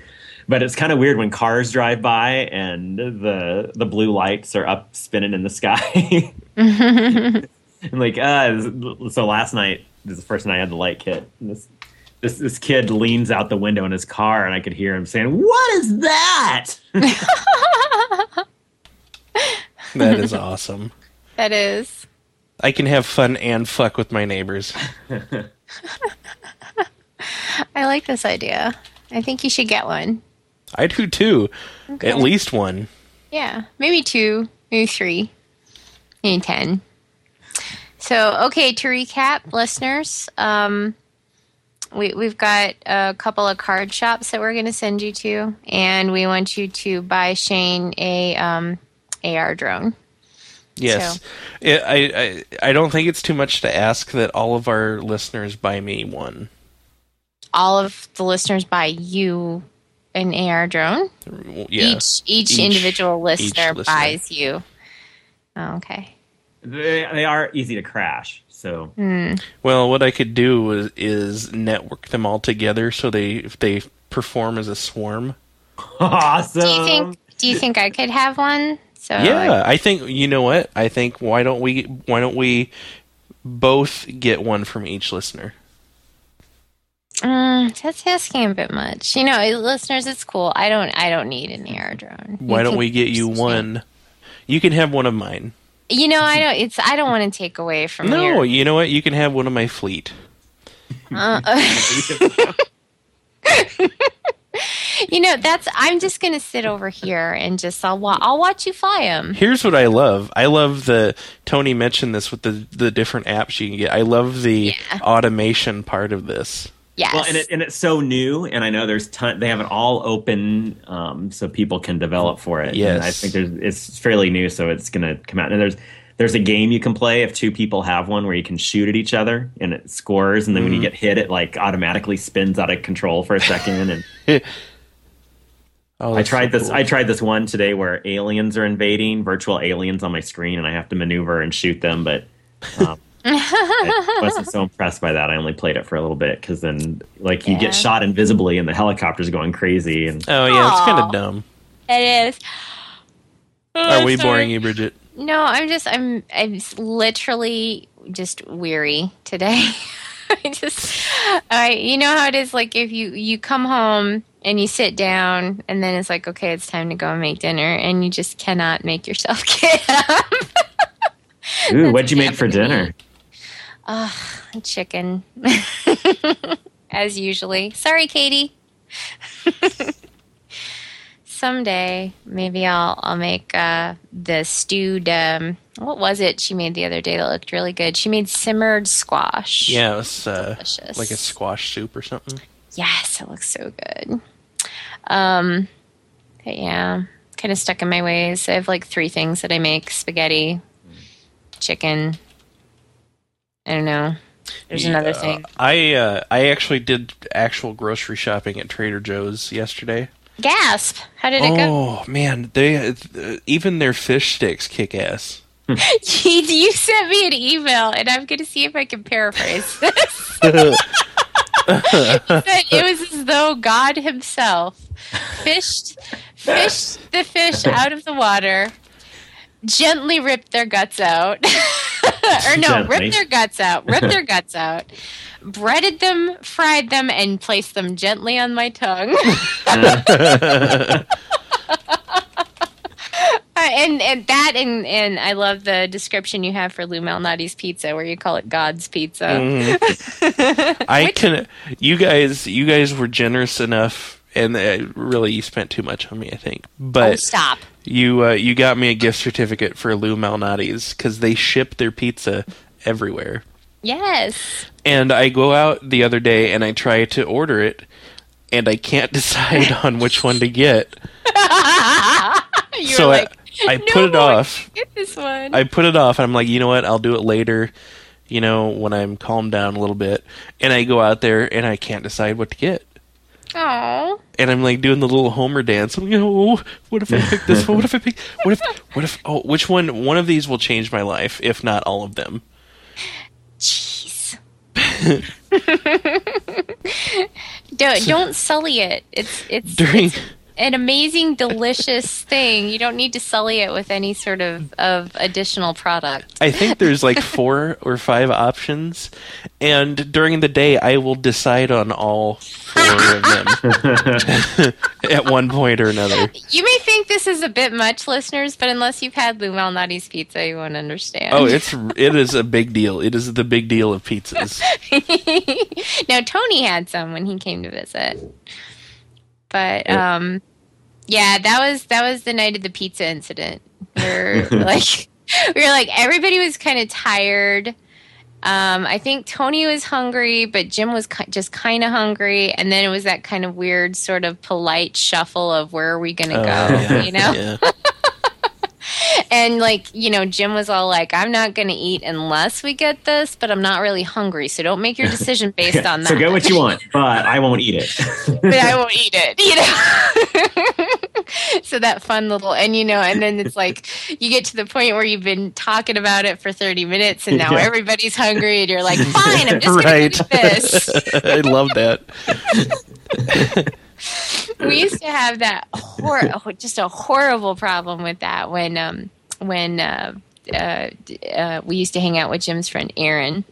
But it's kind of weird when cars drive by and the the blue lights are up spinning in the sky. and like, uh, so last night this is the first night I had the light kit. And this this this kid leans out the window in his car, and I could hear him saying, "What is that?" That is awesome. That is. I can have fun and fuck with my neighbors. I like this idea. I think you should get one. I do too. Okay. At least one. Yeah, maybe two, maybe three, maybe ten. So, okay, to recap, listeners, um, we we've got a couple of card shops that we're going to send you to, and we want you to buy Shane a um, AR drone. Yes. So- It, I, I I don't think it's too much to ask that all of our listeners buy me one. All of the listeners buy you an AR drone. Yeah. Each, each Each- individual each listener listener. buys you. Oh, okay. They, they are easy to crash. So Well, what I could do is, is network them all together so they if they perform as a swarm. awesome. Do you think? Do you think I could have one? So yeah, I think you know what? I think why don't we why don't we both get one from each listener? Mm, that's asking a bit much. You know, listeners, it's cool. I don't. I don't need an AR drone. Why You don't we get you one? You can have one of mine. You know, I don't. It's. I don't want to take away from No, your. you know what? You can have one of my fleet. Uh, you know, that's. I'm just gonna sit over here and just. I'll. Wa- I'll watch you fly them. Here's what I love. I love the Tony mentioned this with the the different apps you can get. I love the Yeah. automation part of this. Yes. Well, and, it, and it's so new, and I know there's ton. They have it all open, um, so people can develop for it. Yes. and I think there's it's fairly new, so it's going to come out. And there's there's a game you can play if two people have one where you can shoot at each other and it scores, and then when you get hit, it like automatically spins out of control for a second. And Oh, I tried so this. cool. I tried this one today where aliens are invading, virtual aliens on my screen, and I have to maneuver and shoot them, but. Um, I wasn't so impressed by that. I only played it for a little bit because then, like, you Yeah. get shot invisibly and the helicopter's going crazy. And Oh yeah, it's kind of dumb. it is. Are we sorry. boring you, Bridget? No, I'm just I'm I'm literally just weary today. I just I you know how it is like if you you come home and you sit down and then it's like okay it's time to go and make dinner and you just cannot make yourself get up. ooh, what'd you make for to me. dinner? Ugh, chicken. As usually. Sorry, Katie. Someday, maybe I'll I'll make uh, the stewed. Um, what was it she made the other day that looked really good? She made simmered squash. Yeah, it was uh, Delicious. like a squash soup or something. Yes, it looks so good. Um, but yeah, kind of stuck in my ways. I have like three things that I make: spaghetti, chicken. I don't know. There's another thing. I uh, I actually did actual grocery shopping at Trader Joe's yesterday. Gasp! How did it go? Oh man, they uh, even their fish sticks kick ass. you sent me an email, and I'm going to see if I can paraphrase this. It was as though God Himself fished fished the fish out of the water, gently ripped their guts out, or no, ripped their guts out, ripped their guts out, breaded them, fried them, and placed them gently on my tongue. Uh, and and that and and I love the description you have for Lou Malnati's pizza, where you call it God's pizza. I can. You guys, you guys were generous enough, and uh, really, you spent too much on me. I think, oh, but stop! You uh, you got me a gift certificate for Lou Malnati's because they ship their pizza everywhere. Yes. And I go out the other day and I try to order it, and I can't decide on which one to get. You're so like, I, I "No put it off. Get this one. I put it off, and I'm like, you know what? I'll do it later. You know, when I'm calmed down a little bit, and I go out there and I can't decide what to get. Oh, and I'm like doing the little Homer dance. I'm, you know, oh, what if I pick this one? What if I pick? What if? What if? Oh, which one? One of these will change my life, if not all of them. jeez. don't don't sully it. It's it's, During it's an amazing, delicious thing. You don't need to sully it with any sort of of additional product. I think there's like four or five options, and during the day I will decide on all four of them at one point or another. You may think this is a bit much, listeners, but unless you've had Lou Malnati's pizza, you won't understand. Oh, it's it is a big deal. It is the big deal of pizzas. now Tony had some when he came to visit, but um, yeah, that was that was the night of the pizza incident. Where like we were like everybody was kind of tired. Um, I think Tony was hungry, but Jim was ki- just kind of hungry, and then it was that kind of weird, sort of polite shuffle of where are we going to Oh, go, yeah, you know? yeah. And like, you know, Jim was all like, I'm not going to eat unless we get this, but I'm not really hungry. So don't make your decision based on that. so get what you want, but I won't eat it. but I won't eat it, you know? so that fun little, and you know, and then it's like you get to the point where you've been talking about it for 30 minutes and now Yeah. everybody's hungry and you're like, fine, I'm just going right. to eat this. I love that. We used to have that hor- oh, just a horrible problem with that when um when uh, uh, uh, we used to hang out with Jim's friend Aaron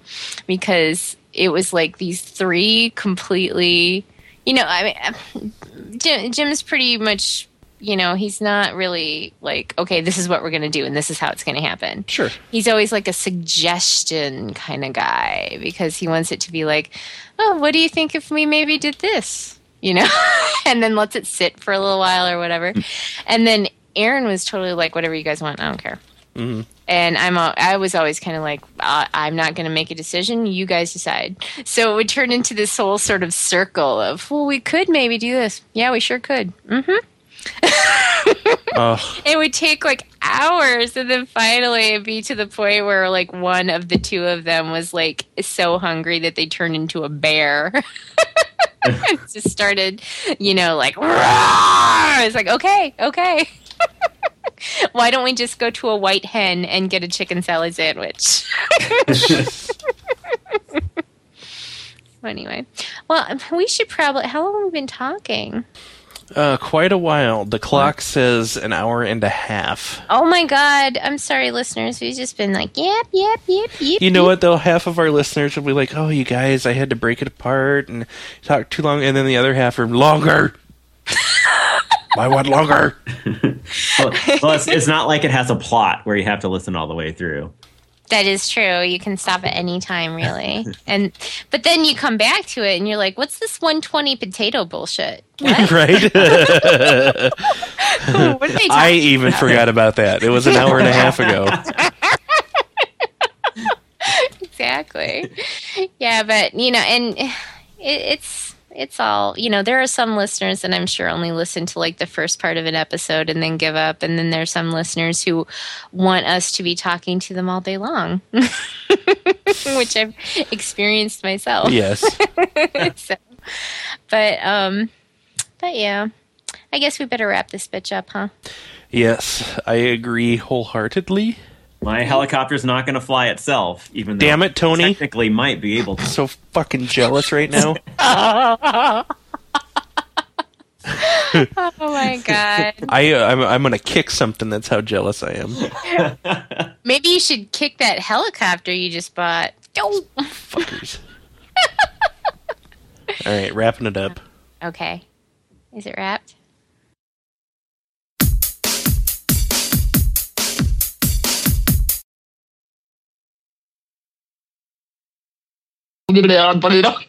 because it was like these three completely you know I mean Jim, Jim's pretty much you know he's not really like okay this is what we're going to do and this is how it's going to happen Sure. he's always like a suggestion kind of guy because he wants it to be like, oh, what do you think if we maybe did this? You know, and then lets it sit for a little while or whatever. and then Aaron was totally like, whatever you guys want, I don't care. Mhm. And I'm a, I was always kind of like, uh, I'm not going to make a decision. You guys decide. So it would turn into this whole sort of circle of, well, we could maybe do this. Yeah, we sure could. Mm-hmm. Oh, it would take like hours and then finally it'd be to the point where like one of the two of them was like so hungry that they turned into a bear just started you know like it's like okay okay. Why don't we just go to a White Hen and get a chicken salad sandwich? Anyway well we should probably how long have we been talking uh, quite a while. The clock says an hour and a half. Oh my god. I'm sorry, listeners. We've just been like, yep, yep, yep, yep. You know yep. what though? Half of our listeners will be like, "Oh, you guys, I had to break it apart and talk too long," and then the other half are longer. I want longer. well, well, it's, it's not like it has a plot where you have to listen all the way through. That is true. You can stop at any time, really. and but then you come back to it and you're like, what's this 120 potato bullshit? What? right? what are they I talking even forgot about that. It was an hour and a half ago. exactly? Yeah, but you know, and it, it's it's all you know. There are some listeners, and I'm sure only listen to like the first part of an episode and then give up, and then there's some listeners who want us to be talking to them all day long, which I've experienced myself. Yes. so, but um, but yeah, I guess we better wrap this bitch up, huh? Yes, I agree wholeheartedly. My helicopter's not going to fly itself, even though Damn it, Tony. technically might be able to. So fucking jealous right now. Oh my god. I uh, I'm I'm gonna kick something. That's how jealous I am. Maybe you should kick that helicopter you just bought. Oh. Fuckers. All right, wrapping it up. Okay. Is it wrapped? 你别乱跑！